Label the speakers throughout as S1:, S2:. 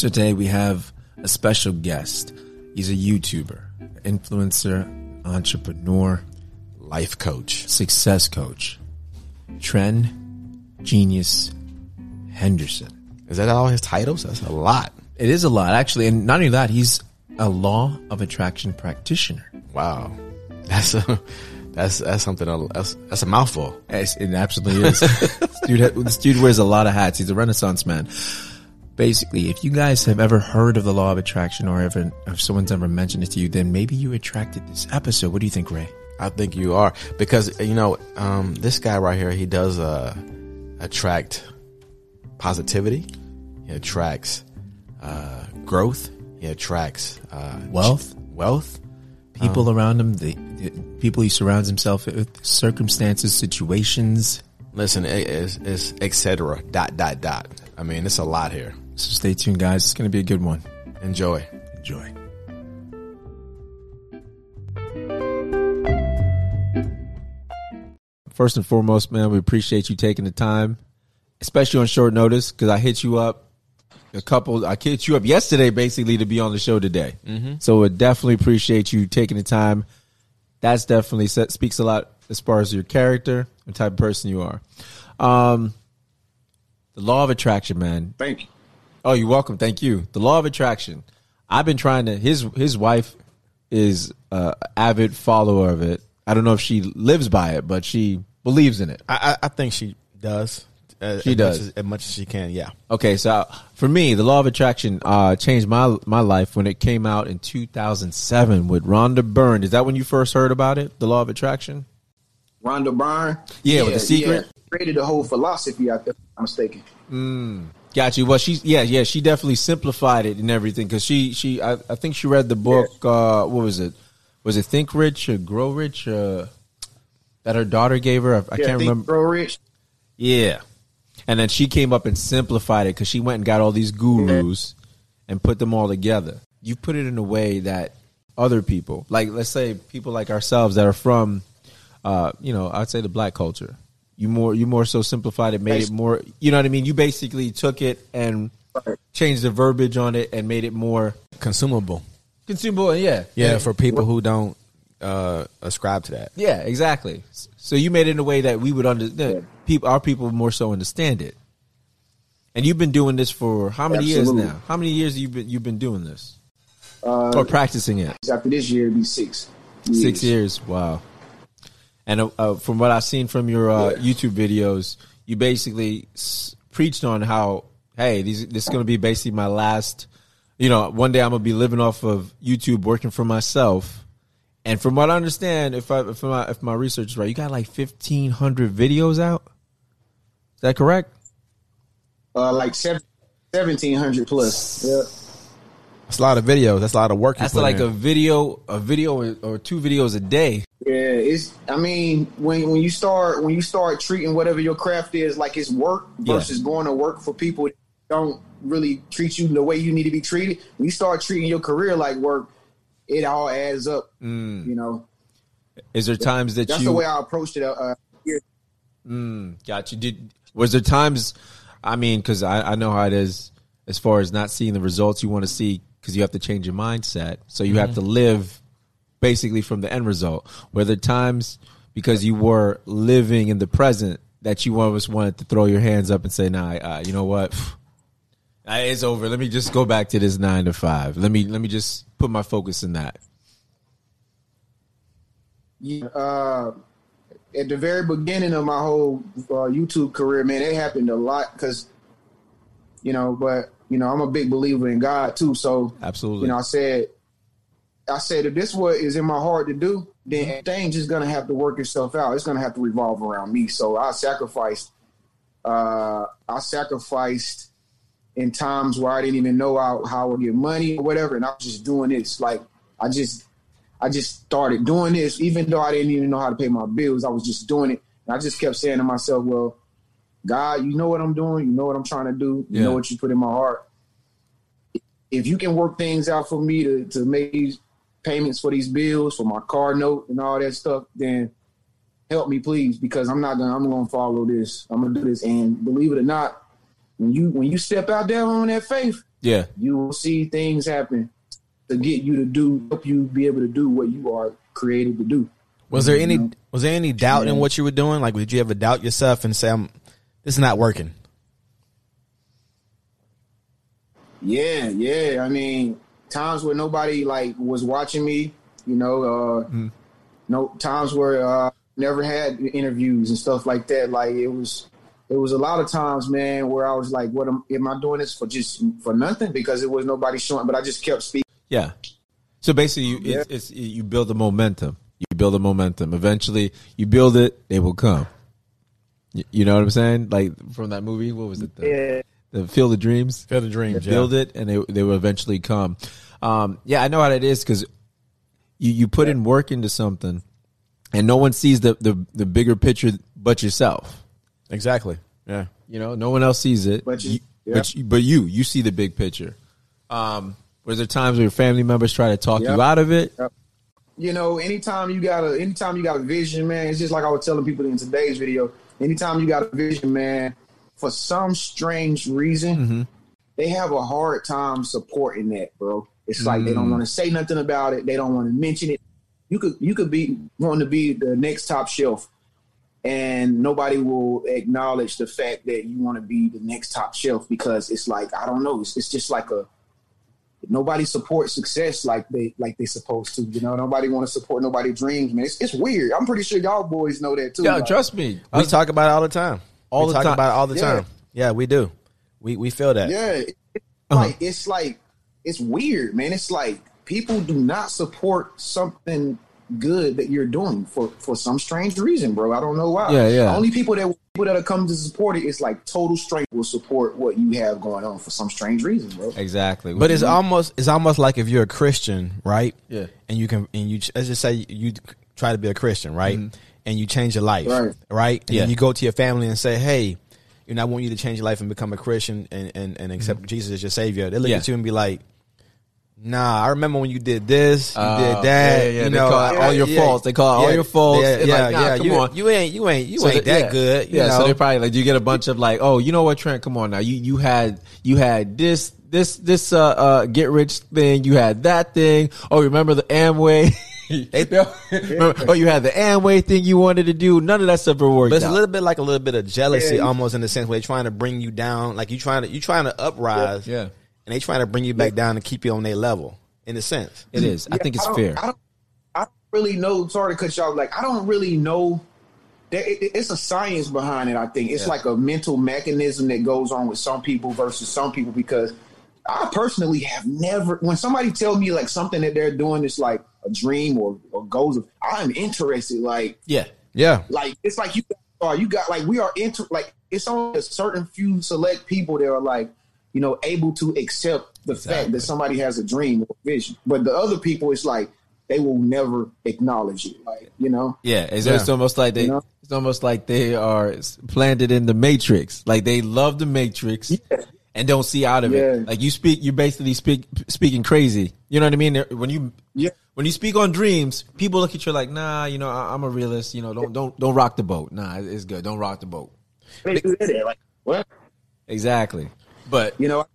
S1: Today we have a special guest. He's a YouTuber, influencer, entrepreneur,
S2: life coach,
S1: success coach, Trent Genius Henderson.
S2: Is that all his titles? That's a lot.
S1: It is a lot, actually. And not only that, he's a law of attraction practitioner.
S2: Wow. That's a, that's, that's something, that's, that's a mouthful.
S1: It absolutely is. this, dude, this dude wears a lot of hats. He's a renaissance man. Basically, if you guys have ever heard of the law of attraction or ever, if someone's ever mentioned it to you, then maybe you attracted this episode. What do you think, Ray?
S2: I think you are because, you know, um, this guy right here, he does, uh, attract positivity. He attracts, uh, growth. He attracts, uh,
S1: wealth,
S2: wealth,
S1: people um, around him, the, the, people he surrounds himself with, circumstances, situations.
S2: Listen, it's, it's etc. Dot dot dot. I mean, it's a lot here.
S1: So stay tuned, guys. It's going to be a good one.
S2: Enjoy.
S1: Enjoy. First and foremost, man, we appreciate you taking the time, especially on short notice, because I hit you up a couple. I hit you up yesterday, basically, to be on the show today. Mm-hmm. So, I definitely appreciate you taking the time. That's definitely speaks a lot as far as your character and type of person you are. Um, the law of attraction, man.
S3: Thank you.
S1: Oh, you're welcome. Thank you. The law of attraction. I've been trying to. His his wife is a avid follower of it. I don't know if she lives by it, but she believes in it.
S2: I, I think she does.
S1: Uh, she
S2: as
S1: does
S2: much as, as, much as she can. Yeah.
S1: Okay, so for me, the law of attraction uh, changed my my life when it came out in 2007 with Rhonda Byrne. Is that when you first heard about it? The law of attraction.
S3: Rhonda Byrne.
S1: Yeah, yeah with the secret. Yeah.
S3: Created the whole philosophy. I think I'm mistaken.
S1: Mm. Got you. Well, she's yeah, yeah. She definitely simplified it and everything because she she I, I, think she read the book. Uh, what was it? Was it Think Rich or Grow Rich? Uh, that her daughter gave her. I, I can't remember.
S3: Grow Rich.
S1: Yeah, and then she came up and simplified it because she went and got all these gurus and put them all together. You put it in a way that other people, like let's say people like ourselves that are from, uh, you know, I'd say the black culture you more you more so simplified it, made it more. You know what I mean? You basically took it and changed the verbiage on it and made it more
S2: consumable.
S1: Consumable, yeah,
S2: yeah, for people who don't uh, ascribe to that.
S1: Yeah, exactly. So you made it in a way that we would understand. People, our people more so understand it. And you've been doing this for how many Absolutely. years now? How many years have you been you've been doing this uh, or practicing it?
S3: After this year, it'll be six.
S1: Years. Six years. Wow. And uh, uh, from what I've seen from your uh. YouTube videos, you basically s- preached on how, hey, these, this is going to be basically my last. You know, one day I'm gonna be living off of YouTube, working for myself. And from what I understand, if I if my if my research is right, you got like 1,500 videos out. Is that correct?
S3: Uh, like 1,700 plus. Yeah.
S2: That's a lot of videos. That's a lot of work.
S1: That's like in. a video, a video or two videos a day.
S3: Yeah, it's. I mean, when when you start when you start treating whatever your craft is like it's work versus yeah. going to work for people that don't really treat you the way you need to be treated. When you start treating your career like work, it all adds up. Mm. You know.
S1: Is there times that
S3: that's
S1: you?
S3: the way I approached it. Uh,
S1: mm, got you. Did was there times? I mean, because I, I know how it is as far as not seeing the results you want to see because you have to change your mindset. So you mm-hmm. have to live basically from the end result. Were there times because you were living in the present that you always wanted to throw your hands up and say, "Nah, uh, you know what? It's over. Let me just go back to this nine to five. Let me let me just put my focus in that."
S3: Yeah, uh, at the very beginning of my whole uh, YouTube career, man, it happened a lot because, you know, but you know, I'm a big believer in God too. So
S1: absolutely,
S3: you know, I said, I said, if this what is in my heart to do, then mm-hmm. things just gonna have to work itself out. It's gonna have to revolve around me. So I sacrificed. Uh, I sacrificed in times where I didn't even know how, how I would get money or whatever, and I was just doing this. Like I just, I just started doing this, even though I didn't even know how to pay my bills. I was just doing it, and I just kept saying to myself, "Well, God, you know what I'm doing. You know what I'm trying to do. You yeah. know what you put in my heart. If you can work things out for me to, to make these payments for these bills, for my car note and all that stuff, then help me please, because I'm not gonna I'm gonna follow this. I'm gonna do this. And believe it or not, when you when you step out there on that faith,
S1: Yeah.
S3: you will see things happen to get you to do help you be able to do what you are created to do.
S2: Was there any was there any doubt in what you were doing? Like, did you ever doubt yourself and say, "I'm this is not working"?
S3: Yeah, yeah. I mean, times where nobody like was watching me, you know, uh
S1: Mm.
S3: no times where uh never had interviews and stuff like that. Like it was it was a lot of times, man, where I was like, what am, am I doing this for just for nothing? Because it was nobody showing, but I just kept speaking.
S1: Yeah. So basically, you
S3: Yeah.
S1: it's, it's you build the momentum. You build the momentum. Eventually, you build it, they will come. You, you know what I'm saying? Like from that movie, what was it? The,
S3: Yeah.
S1: the Field of Dreams.
S2: Feel the dreams, yeah.
S1: Build it, and they they will eventually come. Um, yeah, I know how that is because you you put in work into something, and no one sees the the, the bigger picture but yourself.
S2: Exactly. Yeah.
S1: You know, no one else sees it,
S3: But you-
S1: You-
S3: yeah.
S1: but you, but you you see the big picture. Um, was there times where your family members try to talk
S3: Yeah.
S1: you out of it?
S3: you know, anytime you got a anytime you got a vision, man, it's just like I was telling people in today's video. Anytime you got a vision, man, for some strange reason,
S1: Mm-hmm.
S3: they have a hard time supporting that, bro. It's like they
S1: Mm.
S3: don't want to say nothing about it. They don't want to mention it. You could you could be wanting to be the next top shelf, and nobody will acknowledge the fact that you want to be the next top shelf because it's like I don't know. It's, it's just like a nobody supports success like they like they supposed to. You know, nobody want to support nobody dreams, man. It's, it's weird. I'm pretty sure y'all boys know that too.
S1: Yeah,
S3: Like,
S1: trust me.
S2: We talk about it all the time.
S1: All
S2: we
S1: the
S2: talk
S1: time.
S2: about it all the
S3: Yeah.
S2: time. Yeah, we do. We we feel that.
S3: Yeah, it's
S1: Uh-huh.
S3: like it's like it's weird, man. It's like people do not support something good that you're doing for for some strange reason, bro. I don't know why.
S1: Yeah, yeah.
S3: Only people that people that are come to support it is like total strength will support what you have going on for some strange reason, bro.
S1: exactly.
S2: But it's almost it's almost like if you're a Christian, right?
S1: Yeah.
S2: And you can and you let's just say you try to be a Christian, right? Mm-hmm. And you change your life,
S3: Right.
S2: right? And
S1: Yeah.
S2: you go to your family and say, "Hey, you know, I want you to change your life and become a Christian and and, and accept mm-hmm. Jesus as your savior." They look
S1: Yeah.
S2: at you and be like, "Nah, I remember when you did this, you
S1: Oh,
S2: did that.
S1: yeah, yeah,
S2: You know,
S1: call it
S2: I-
S1: all your faults. They call it all your faults.
S2: Yeah, yeah,
S1: like, nah,
S2: yeah.
S1: come
S2: you,
S1: on.
S2: you ain't you ain't you
S1: So
S2: ain't that
S1: yeah.
S2: good. You
S1: yeah,
S2: know?
S1: so they probably like you get a bunch of like, oh, you know what, Trent? Come on now, you you had you had this this this uh, uh get rich thing, you had that thing. Oh, remember the Amway? Remember- oh, you had the Amway thing you wanted to do. None of that stuff ever worked
S2: But it's
S1: out.
S2: a little bit like a little bit of jealousy,
S3: Yeah.
S2: almost in the sense where they're trying to bring you down. Like you trying to you trying to uprise,
S1: Yeah.
S2: And they trying to bring you back down and keep you on their level. In a sense,
S1: it is. I think it's
S3: don't-
S1: fair.
S3: I don't, I don't really know. Sorry to cut you off. Like I don't really know. There, it, it- it's a science behind it. I think it's
S1: Yeah.
S3: like a mental mechanism that goes on with some people versus some people. Because I personally have never. When somebody tell me like something that they're doing is like a dream or, or goals, of, I'm interested. Like
S1: yeah,
S2: yeah,
S3: like it's like you are you got like we are into like it's only a certain few select people that are like you know able to accept the fact that somebody has a dream or vision but the other people it's like they will never acknowledge it like you know
S1: yeah. It's,
S2: Yeah.
S1: it's almost like they.
S3: You know?
S1: It's almost like they are planted in the matrix. Like they love the matrix. And don't see out of
S3: Yeah.
S1: it. Like you speak, you're basically speak speaking crazy. You know what I mean? When you
S3: Yeah.
S1: when you speak on dreams, people look at you like, nah, you know, I, I'm a realist. You know, don't don't don't rock the boat. Nah, it's good. Don't rock the boat.
S3: they do that like what
S1: Exactly. But
S3: you know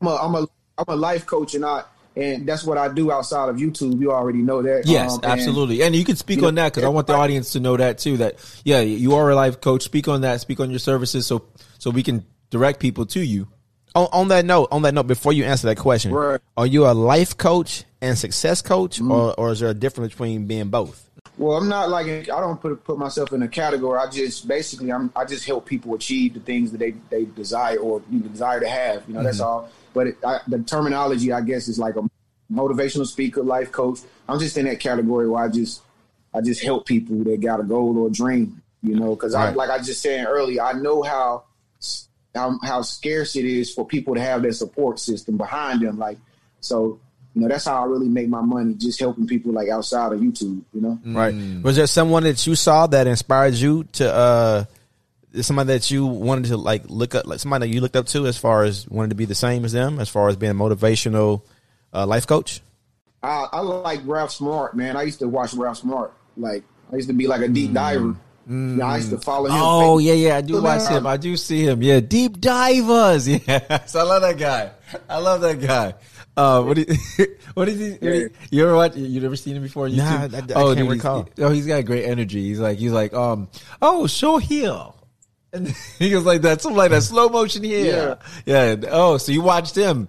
S3: I'm a I'm a I'm a life coach and I and that's what I do outside of YouTube you already know that
S1: yes,
S3: Um,
S1: absolutely. And you can speak
S3: you
S1: on
S3: know,
S1: that because I want the audience to know that too. That yeah, you are a life coach. Speak on that. Speak on your services so so we can direct people to you.
S2: on, on that note, on that note, before you answer that question,
S3: Right.
S2: are you a life coach and success coach, or, or is there a difference between being both?
S3: Well, I'm not like I don't put put myself in a category. I just basically I'm I just help people achieve the things that they they desire or you know, desire to have. You know, that's mm-hmm. all. But it, I, the terminology, I guess, is like a motivational speaker, life coach. I'm just in that category where I just I just help people that got a goal or a dream. You know, because I like I just said earlier, I know how how how scarce it is for people to have their support system behind them. Like so. You know, that's how I really make my money, just helping people like outside of YouTube, you know?
S2: Right? Was there someone that you saw that inspired you to? uh Somebody that you wanted to like look up, like somebody that you looked up to, as far as wanted to be the same as them, as far as being a motivational uh, life coach.
S3: I, I like Ralph Smart, man. I used to watch Ralph Smart. Like I used to be like a deep diver Yeah, I used to follow him.
S1: Oh yeah, yeah, I do
S3: So
S1: watch him. I do see him. Yeah, deep divers. Yes, I love that guy. I love that guy. Uh, what do you, what is he? what you- You ever watch? You never seen him before? on
S2: Nah,
S1: YouTube?
S2: I- I can't
S1: dude, he's-
S2: recall.
S1: oh, he's got great energy. He's like, he's like, um, oh, show here. And he goes like that, something like that, slow motion here. Yeah. yeah. Oh, so you watched him?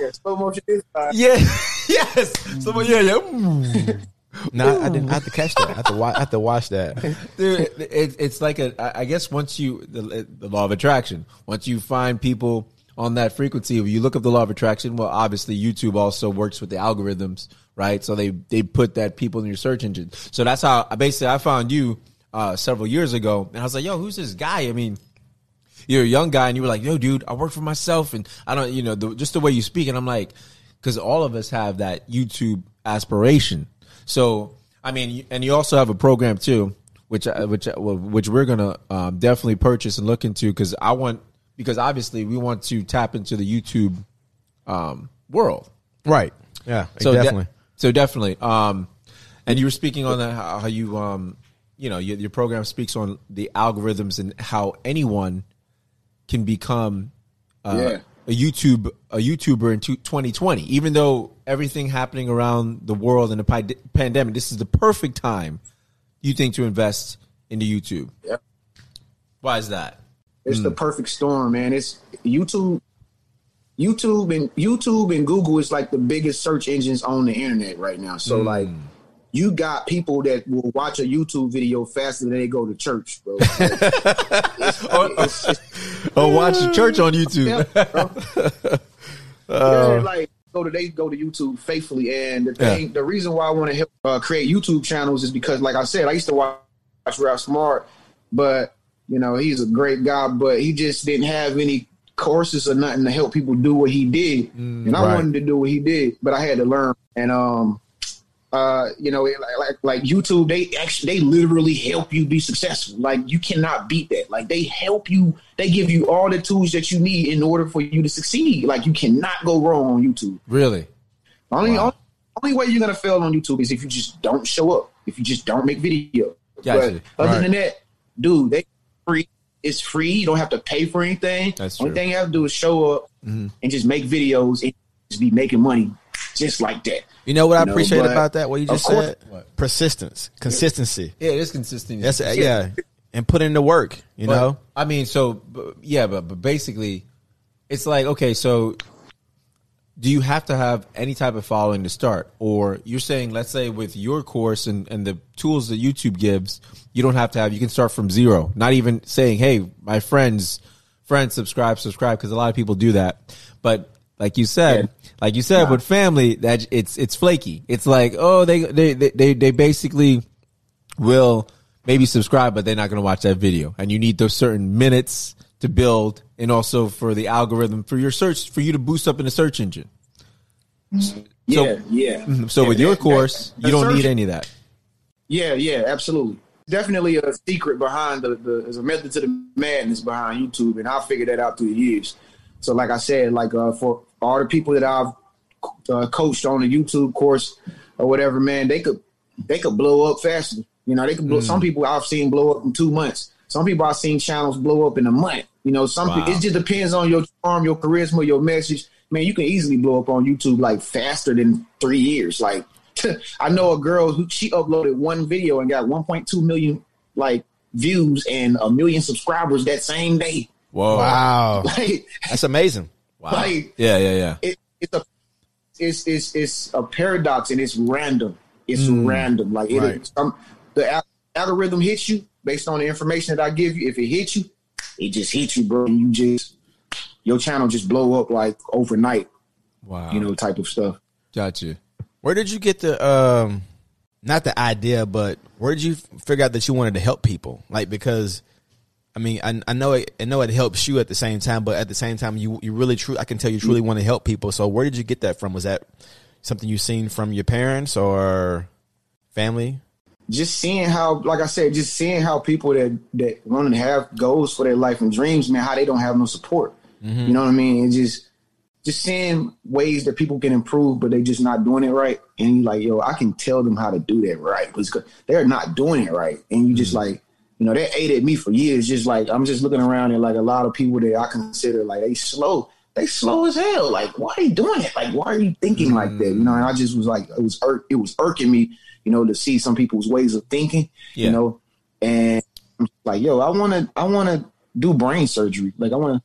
S3: Yeah, slow motion this time.
S1: Yeah. yes. Someone. Yeah. Yeah. Mm.
S2: No, I didn't I have to catch that. I have to watch, I have to watch that.
S1: Dude, it, it, it's like a. I I guess once you the, the law of attraction. Once you find people on that frequency, if you look up the law of attraction, well, obviously YouTube also works with the algorithms, right? So they they put that people in your search engine. So that's how basically I found you uh, several years ago, and I was like, "Yo, who's this guy?" I mean, you're a young guy, and you were like, "Yo, dude, I work for myself," and I don't, you know, the, just the way you speak, and I'm like, because all of us have that YouTube aspiration. So I mean, and you also have a program too, which I- which well, which we're gonna um, definitely purchase and look into because I want because obviously we want to tap into the YouTube um, world.
S2: Right. Yeah.
S1: So de-
S2: definitely.
S1: so definitely. Um, and you were speaking on that how, how you um, you know, your, your program speaks on the algorithms and how anyone can become uh,
S3: Yeah.
S1: a YouTube a YouTuber in 2020. Even though everything happening around the world in the pi- pandemic, this is the perfect time you think to invest into YouTube.
S3: Yeah.
S1: Why is that?
S3: It's the mm. perfect storm, man. It's YouTube. YouTube and YouTube and Google is like the biggest search engines on the internet right now. So mm. like you got people that will watch a YouTube video faster than they go to church, bro. Like, it's- it's- it's-
S1: Oh, watch the church on YouTube.
S3: yeah, bro. Uh. Yeah, like go to they go to YouTube faithfully, and the thing, the reason why I want to help uh, create YouTube channels is because, like I said, I used to watch Ralph Smart, but you know he's a great guy, but he just didn't have any courses or nothing to help people do what he did, and I
S2: right.
S3: wanted to do what he did, but I had to learn, and um. Uh, you know, like, like like YouTube, they actually they literally help you be successful. Like you cannot beat that. Like they help you, they give you all the tools that you need in order for you to succeed. Like you cannot go wrong on YouTube.
S1: Really?
S3: Only
S1: Wow.
S3: only, only way you're gonna fail on YouTube is if you just don't show up. If you just don't make video.
S1: Gotcha.
S3: But other
S2: Right.
S3: than that, dude, they free. It's free. You don't have to pay for anything.
S1: That's
S3: Only
S1: true.
S3: thing you have to do is show up mm-hmm. and just make videos and just be making money just like that.
S2: You know what I
S3: know,
S2: appreciate about that? What you just said?
S1: What?
S2: Persistence, consistency.
S1: Yeah, it is consistency.
S2: That's uh, yeah. and put in the work. You
S1: But,
S2: know,
S1: I mean, so b- yeah, but but basically, it's like okay, so do you have to have any type of following to start, or you're saying, let's say, with your course and and the tools that YouTube gives, you don't have to have. You can start from zero. Not even saying, hey, my friends, friends, subscribe, subscribe, because a lot of people do that. But like you said, like you said, with family, that it's it's flaky. It's like, oh, they they they they, they basically will maybe subscribe, but they're not going to watch that video. And you need those certain minutes to build, and also for the algorithm for your search for you to boost up in the search engine.
S3: Yeah, yeah.
S1: So
S3: Yeah,
S1: with your
S3: that-
S1: course,
S3: that-
S1: you don't need any of that.
S3: Yeah, yeah, absolutely. Definitely a secret behind the, the there's a method to the madness behind YouTube, and I figured that out through the years. So, like I said, like uh, for all the people that I've uh, coached on the YouTube course or whatever, man, they could they could blow up faster. You know, they could blow. Some people I've seen blow up in two months. Some people I've seen channels blow up in a month. You know, some
S1: Wow.
S3: it just depends on your charm, your charisma, your message. Man, you can easily blow up on YouTube like faster than three years. Like I know a girl who she uploaded one video and got 1.2 million like views and a million subscribers that same day.
S1: Whoa!
S2: wow,
S3: Like,
S2: that's amazing.
S1: Wow!
S3: Like-
S1: yeah, yeah, yeah.
S3: it, it's a it's it's it's a paradox and it's random. It's mm. random. Like it,
S2: Right.
S3: some, the al- algorithm hits you based on the information that I give you. If it hits you, it just hits you, bro. And you just your channel just blow up like overnight.
S1: Wow!
S3: You know, type of stuff.
S1: gotcha.
S2: Where did you get the um, not the idea, but where did you figure out that you wanted to help people? Like because. I mean, I, I know it. I know it helps you at the same time, but at the same time, you you really true. I can tell you truly want to help people. So, where did you get that from? Was that something you seen from your parents or family?
S3: Just seeing how, like I said, just seeing how people that that want to have goals for their life and dreams, man, how they don't have no support. Mm-hmm. You know what I mean? It's just just seeing ways that people can improve, but they just not doing it right. And you like, yo, I can tell them how to do that right because they're not doing it right. And you just mm-hmm. like, you know, they ate at me for years. Just like I'm just looking around and like a lot of people that I consider like they slow, they slow as hell. Like, why are you doing it? Like, why are you thinking like that? You mm-hmm. know, and I just was like, it was irk, it was irking me, you know, to see some people's ways of thinking,
S1: Yeah.
S3: you know, and I'm like, yo, I want to, I want to do brain surgery. Like, I want to.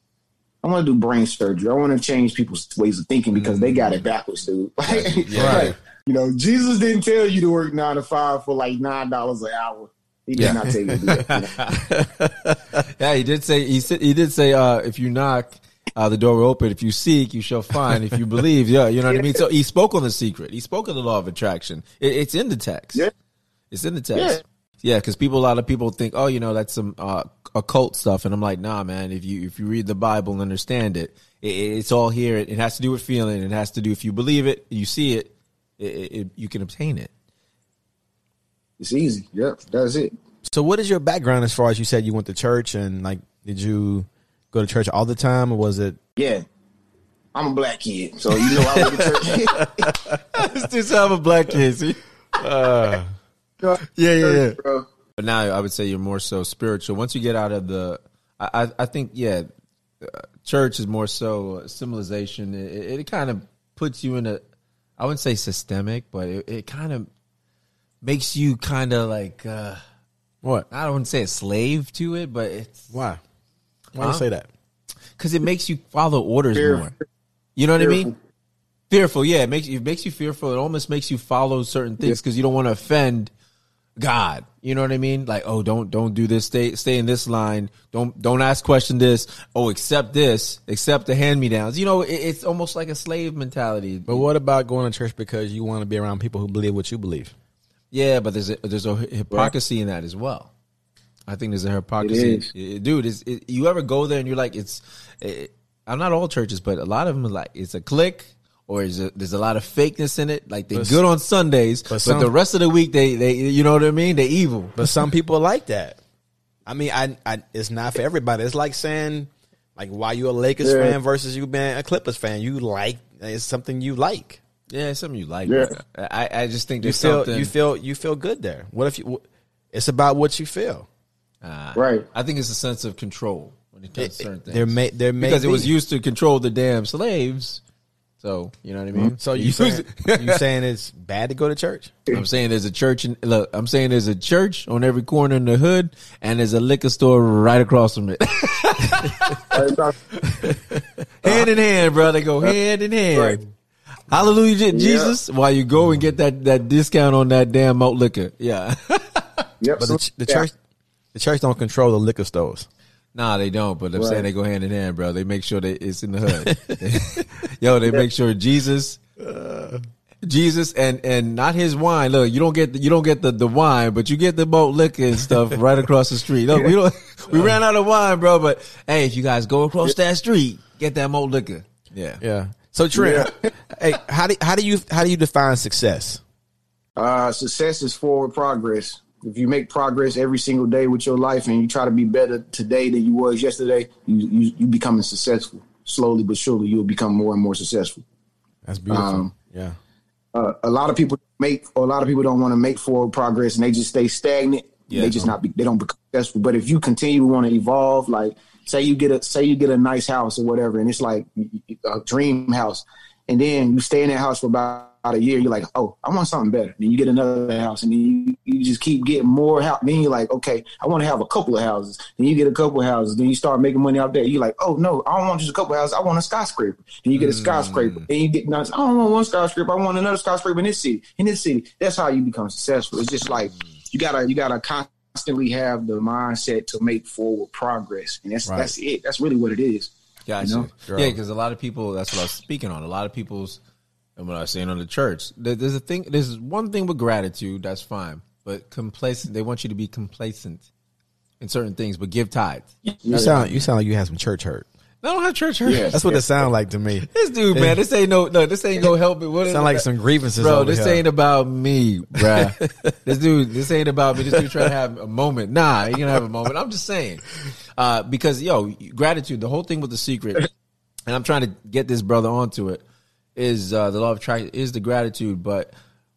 S3: I want to do brain surgery. I want to change people's ways of thinking because they got it backwards, dude.
S1: Yeah.
S3: like, you know, Jesus didn't tell you to work nine to five for like nine dollars an hour. He did
S1: Yeah.
S3: not tell you to do that. you know?
S1: Yeah, he did say he said he did say uh, if you knock, uh, the door will open. If you seek, you shall find. If you believe, yeah, you know what I mean. So he spoke on the secret. He spoke on the law of attraction. It, it's in the text.
S3: Yeah.
S1: It's in the text. Yeah, because people, a lot of people think, oh, you know, that's some uh, occult stuff, and I'm like, nah, man. If you if you read the Bible and understand it, it it's all here. It, it has to do with feeling. It has to do if you believe it, you see it, it, it, it you can obtain it.
S3: It's easy. Yep, that's it.
S2: So, what is your background as far as you said you went to church and like, did you go to church all the time, or was it?
S3: Yeah. I'm a black kid, so you know I went to church.
S1: Still have a black kid, see?
S2: Uh,
S1: Yeah, yeah, yeah.
S3: Bro.
S1: But now I would say you're more so spiritual. Once you get out of the, I, I, I think, yeah, uh, church is more so a symbolization. It, it, it kind of puts you in a, I wouldn't say systemic, but it, it kind of makes you kind of like, uh,
S2: what?
S1: I don't want to say a slave to it, but it's
S2: Why? Why do
S1: Huh?
S2: you say that?
S1: because it makes you follow orders
S3: Fear-
S1: more. You know what I mean?
S3: fearful.
S1: Fearful, yeah. It makes you it makes you fearful. It almost makes you follow certain things because you don't want to offend God. You know what I mean? Like, oh, don't don't do this. Stay stay in this line. Don't don't ask question this. Oh, accept this. Accept the hand me downs. You know, it, it's almost like a slave mentality.
S2: But what about going to church because you want to be around people who believe what you believe?
S1: Yeah, but there's a, there's a hypocrisy in that as well. I think there's a hypocrisy,
S3: is.
S1: It- dude. Is it, you ever go there and you're like, it's. It, I'm not all churches, but a lot of them are like it's a clique. Or is it, there's a lot of fakeness in it. Like they're
S2: But
S1: good on Sundays, but,
S2: some-
S1: the rest of the week they they you know what I mean? They're evil.
S2: But some people like that. I mean, I, I it's not for everybody. It's like saying, like, why you a Lakers
S3: Yeah.
S2: fan versus you being a Clippers fan. You like it's something you like.
S1: Yeah, it's something you like.
S3: Yeah.
S1: I I just think
S2: You feel
S1: something.
S2: you feel you feel good there. What if you? It's about what you feel.
S1: Uh,
S3: Right.
S1: I think it's a sense of control when it comes to certain things.
S2: There may there may
S1: because it was used to control the damn slaves. So you know what I mean.
S2: So you
S1: Used-
S2: saying, you saying it's bad to go to church?
S1: I'm saying there's a church in look. I'm saying there's a church on every corner in the hood, and there's a liquor store right across from it. hand in hand, bro. They go hand in hand.
S3: Right.
S1: Hallelujah, Je- Jesus. While you go and get that that discount on that damn malt liquor. Yeah.
S3: Yep.
S2: But
S3: so-
S2: the, the
S3: yeah.
S2: church, the church don't control the liquor stores.
S1: Nah, they don't. But I'm
S3: Right.
S1: saying they go hand in hand, bro. They make sure that it's in the hood. Yo, they make sure Jesus, Jesus, and and not his wine. Look, you don't get the, you don't get the, the wine, but you get the malt liquor and stuff right across the street. Look, we don't we ran out of wine, bro. But hey, if you guys go across that street, get that malt liquor. Yeah.
S2: Yeah. So Trent, hey, how do how do you how do you define success?
S3: Uh, success is forward progress. If you make progress every single day with your life and you try to be better today than you was yesterday, you you, you becoming successful. Slowly but surely, you'll become more and more successful.
S2: That's beautiful.
S3: Um,
S2: yeah.
S3: Uh, a lot of people make, or a lot of people don't want to make forward progress, and they just stay stagnant.
S1: Yeah.
S3: they just not, be, they don't become successful. But if you continue to want to evolve, like say you get a, say you get a nice house or whatever, and it's like a dream house, and then you stay in that house for about a year, you're like, oh, I want something better. Then you get another house, and then you, you just keep getting more house. Then you're like, okay, I want to have a couple of houses. Then you get a couple of houses. Then you start making money out there. You're like, oh no, I don't want just a couple of houses. I want a skyscraper. Then you get a mm. skyscraper. Then you get nuts. I don't want one skyscraper. I want another skyscraper in this city. In this city, that's how you become successful. It's just like you gotta you gotta constantly have the mindset to make forward progress, and that's
S2: Right.
S3: that's it. That's really what it is.
S1: Gotcha.
S3: You know?
S1: Yeah, because a lot of people. That's what I was speaking on. A lot of people's, and what I was saying on the church. There's a thing. There's one thing with gratitude. That's fine, but complacent. They want you to be complacent in certain things, but give tithes.
S2: You sound you sound like you had some church hurt.
S1: I don't have church hurt.
S3: Yeah.
S2: That's what it sound like to me.
S1: This dude, man, this ain't no, no, this ain't gonna help me. What
S2: Sound like some grievances,
S1: bro. This
S2: here.
S1: ain't about me, bro. this dude, this ain't about me. This dude trying to have a moment. Nah, he gonna have a moment. I'm just saying, uh, because yo, gratitude. The whole thing with the secret, and I'm trying to get this brother onto it, is uh, the law of attraction is the gratitude. But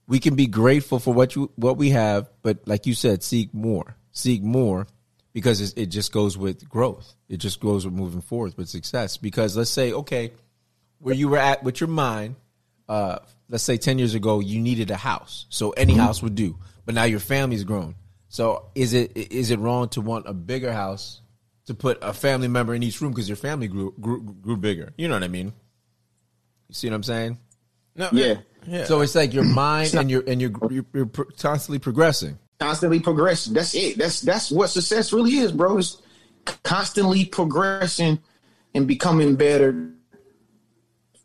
S1: we can be grateful for what you what we have, but like you said, seek more, seek more, because it, it just goes with growth. It just goes with moving forward with success. Because let's say, okay, where you were at with your mind, uh, let's say 10 years ago, you needed a house. So any house would do. But now your family's grown. So is it is it wrong to want a bigger house to put a family member in each room because your family grew, grew grew bigger? You know what I mean? You see what I'm saying?
S2: No,
S3: Yeah.
S2: yeah.
S1: So it's like your mind and your and you're, you're, you're pro- constantly progressing.
S3: constantly progressing. That's it. That's that's what success really is, bro. It's constantly progressing and becoming better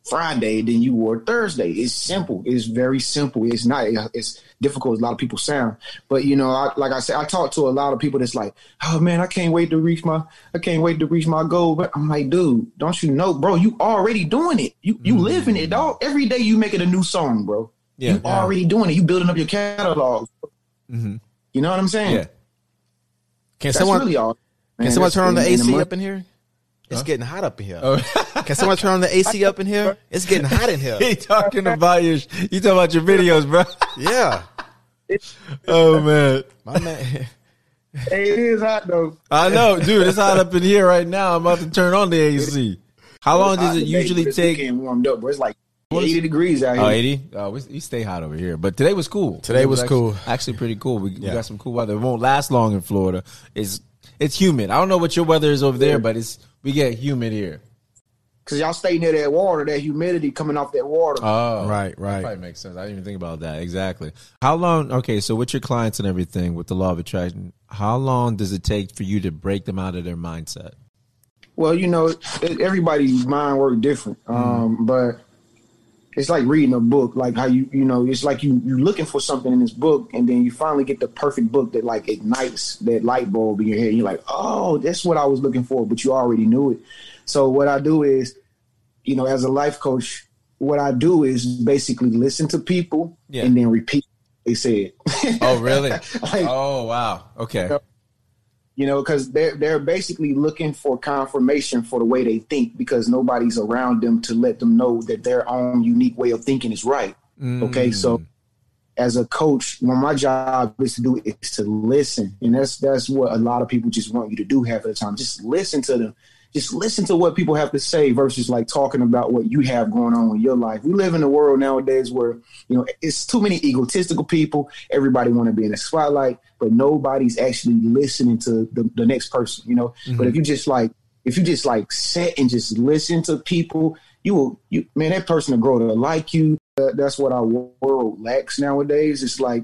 S3: Friday than you were Thursday. It's simple. It's very simple. It's not. It's difficult as a lot of people sound. But you know, I, like I said, I talk to a lot of people that's like, "Oh man, I can't wait to reach my. I can't wait to reach my goal." But I'm like, dude, don't you know, bro? You already doing it. You you living it, dog. Every day you making a new song, bro.
S1: Yeah.
S3: you already doing it. You building up your catalog.
S1: Mm-hmm.
S3: You know what I'm saying?
S1: Yeah.
S2: Can
S3: That's
S2: someone
S3: really all.
S2: can someone turn on the AC
S3: money-
S2: up in here? It's getting hot up in here.
S1: Oh.
S2: Can someone turn on the AC up in here? It's getting hot in here.
S1: he talking about your you talking about your videos, bro.
S2: Yeah,
S1: oh man.
S2: my man.
S3: Hey, it is hot though.
S1: I know, dude. It's hot up in here right now. I'm about to turn on the AC. How long does it usually
S3: this
S1: take?
S3: weekend warmed up, bro. It's like 80 degrees out oh, here.
S1: Oh, 80? Oh, we, we stay hot over here. But today was cool.
S2: Today was
S1: actually,
S2: cool.
S1: Actually pretty cool. We, we got some cool weather. It won't last long in Florida. It's it's humid. I don't know what your weather is over there, but it's we get humid here.
S3: Cause y'all stay near that water, that humidity coming off that water.
S1: Oh,
S2: Right,
S1: That
S2: right.
S1: probably makes sense. I didn't even think about that. Exactly. How long? Okay, so with your clients and everything, with the law of attraction, how long does it take for you to break them out of their mindset?
S3: well, you know, everybody's mind work different. Um, but it's like reading a book, like how you, you know, it's like you you're looking for something in this book, and then you finally get the perfect book that like ignites that light bulb in your head. And you're like, oh, that's what I was looking for, but you already knew it. So what I do is, you know, as a life coach, what I do is basically listen to people
S1: Yeah.
S3: and then repeat what they said.
S1: Oh, really?
S3: Like,
S1: oh, wow. Okay.
S3: you know, because they're they're basically looking for confirmation for the way they think because nobody's around them to let them know that their own unique way of thinking is right. Okay, mm. so as a coach, what my job is to do is to listen, and that's that's what a lot of people just want you to do half of the time. Just listen to them. Just listen to what people have to say versus like talking about what you have going on in your life. We live in a world nowadays where you know it's too many egotistical people. Everybody want to be in the spotlight, but nobody's actually listening to the, the next person. You know, but if you just like if you just like sit and just listen to people, you will you man that person will grow to like you. Uh, that's what our world lacks nowadays. It's like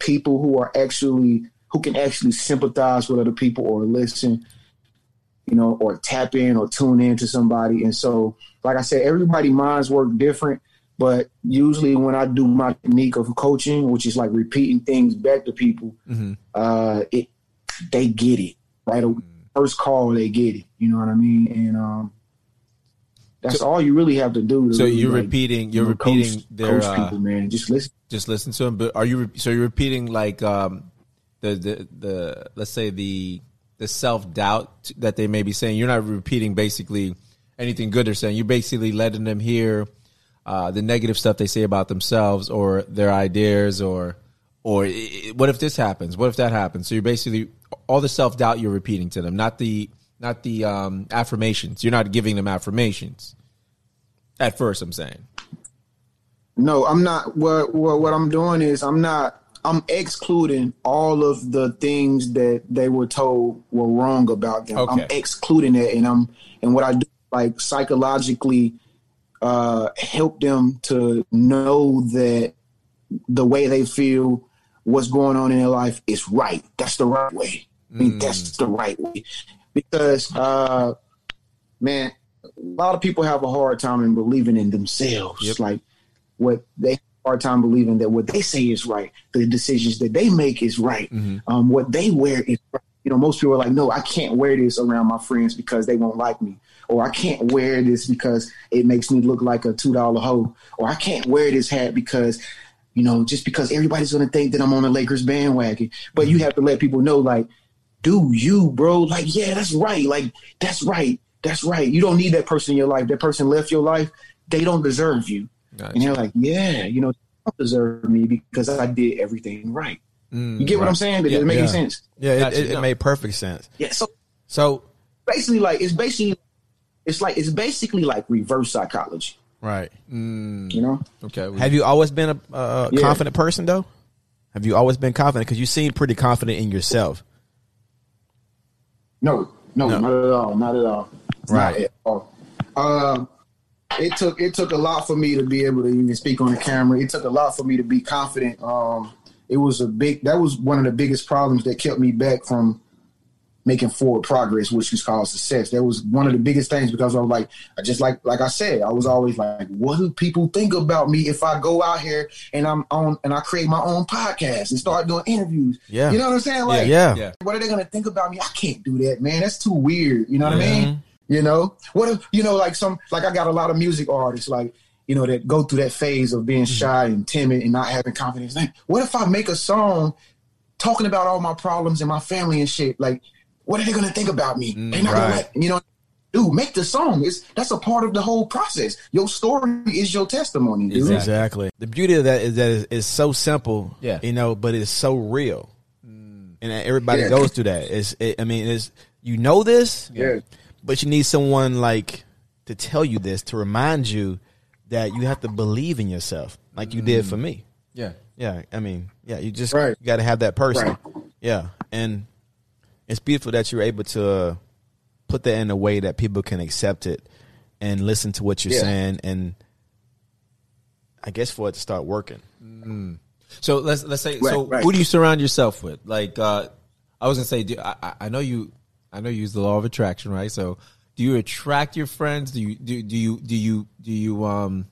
S3: people who are actually who can actually sympathize with other people or listen, you know, or tap in or tune in to somebody. And so, like I said, everybody minds work different. But usually, when I do my technique of coaching, which is like repeating things back to people,
S1: Mhm.
S3: uh, it they get it right. First call, they get it. You know what I mean? And um, that's all you really have to do. To
S1: So
S3: really,
S1: you're
S3: like,
S1: repeating.
S3: you
S1: You're
S3: know, coach-
S1: repeating their.
S3: coach
S1: Uh,
S3: people, man. Just listen.
S1: just listen to them. But are you? re- So you're repeating like um, the the the let's say the the self doubt that they may be saying. You're not repeating basically anything good they're saying. You're basically letting them hear uh, the negative stuff they say about themselves or their ideas or or what if this happens? What if that happens? So you're basically all the self doubt you're repeating to them, not the not the um, affirmations. You're not giving them affirmations. At first, I'm saying.
S3: No, I'm not. What, what what I'm doing is I'm not. I'm excluding all of the things that they were told were wrong about them. I'm excluding that, and I'm and what I do like psychologically uh, help them to know that the way they feel, what's going on in their life is right. That's the right way. I mean, that's the right way because uh, man, a lot of people have a hard time in believing in themselves.
S1: Yep.
S3: Like what they hard time believing that what they say is right, the decisions that they make is right, um, what they wear is right. You know, most people are like, no, I can't wear this around my friends because they won't like me. Or I can't wear this because it makes me look like a two dollar hoe. Or I can't wear this hat because, you know, just because everybody's gonna think that I'm on the Lakers bandwagon. But you have to let people know, like, do you, bro? Like, yeah, that's right. Like, that's right. That's right. You don't need that person in your life. That person left your life. They don't deserve you.
S1: Gotcha.
S3: And you're like, yeah, you know, they don't deserve me because I did everything right. you get what I'm saying? Did it make
S2: Yeah.
S3: any sense?
S2: Yeah, it,
S1: Gotcha.
S2: it, it
S1: No.
S2: made perfect sense.
S3: Yeah. So
S2: So
S3: basically, like it's basically, it's like it's basically like reverse psychology.
S2: right.
S3: You know?
S1: Okay. we-
S2: Have you always been a, a
S3: Yeah.
S2: confident person though? Have you always been confident? Because you seem pretty confident in yourself.
S3: No, no,
S2: No.
S3: not at all. Not at all.
S2: Right.
S3: Not at all. Um, it took it took a lot for me to be able to even speak on the camera. It took a lot for me to be confident. Um, it was a big that was one of the biggest problems that kept me back from making forward progress, which is called success. That was one of the biggest things because I was like, I just like like I said, I was always like, what do people think about me if I go out here and I'm on and I create my own podcast and start doing interviews?
S2: Yeah.
S3: You know what I'm saying? Like
S2: yeah.
S1: Yeah.
S3: what are they gonna think about me? I can't do that, man. That's too weird. You know what I
S2: Mm-hmm.
S3: mean? You know what? If, you know, like some like I got a lot of music artists, like you know, that go through that phase of being
S2: Mm-hmm.
S3: shy and timid and not having confidence. Like, what if I make a song talking about all my problems and my family and shit? Like, what are they gonna think about me? They're not
S2: right.
S3: gonna let you know. Dude, make the song. It's that's a part of the whole process. Your story is your testimony, dude.
S1: Exactly.
S2: Exactly. The beauty of that is that it's, it's so simple,
S1: Yeah.
S2: you know, but it's so real, and everybody
S3: Yeah.
S2: goes through that. It's, it, I mean, it's you know this,
S3: Yeah.
S2: But you need someone like to tell you this to remind you that you have to believe in yourself, like you did for me.
S1: yeah.
S2: Yeah, I mean, yeah, you just
S3: Right.
S2: you got to have that person.
S3: Right.
S2: Yeah, and it's beautiful that you're able to uh, put that in a way that people can accept it and listen to what you're
S3: Yeah.
S2: saying, and I guess for it to start working.
S1: So let's let's say
S3: Right,
S1: so
S3: right.
S1: who do you surround yourself with? Like uh I was gonna say do, I, I- I know you I know you use the law of attraction, right? So do you attract your friends? Do you do do you do you do you um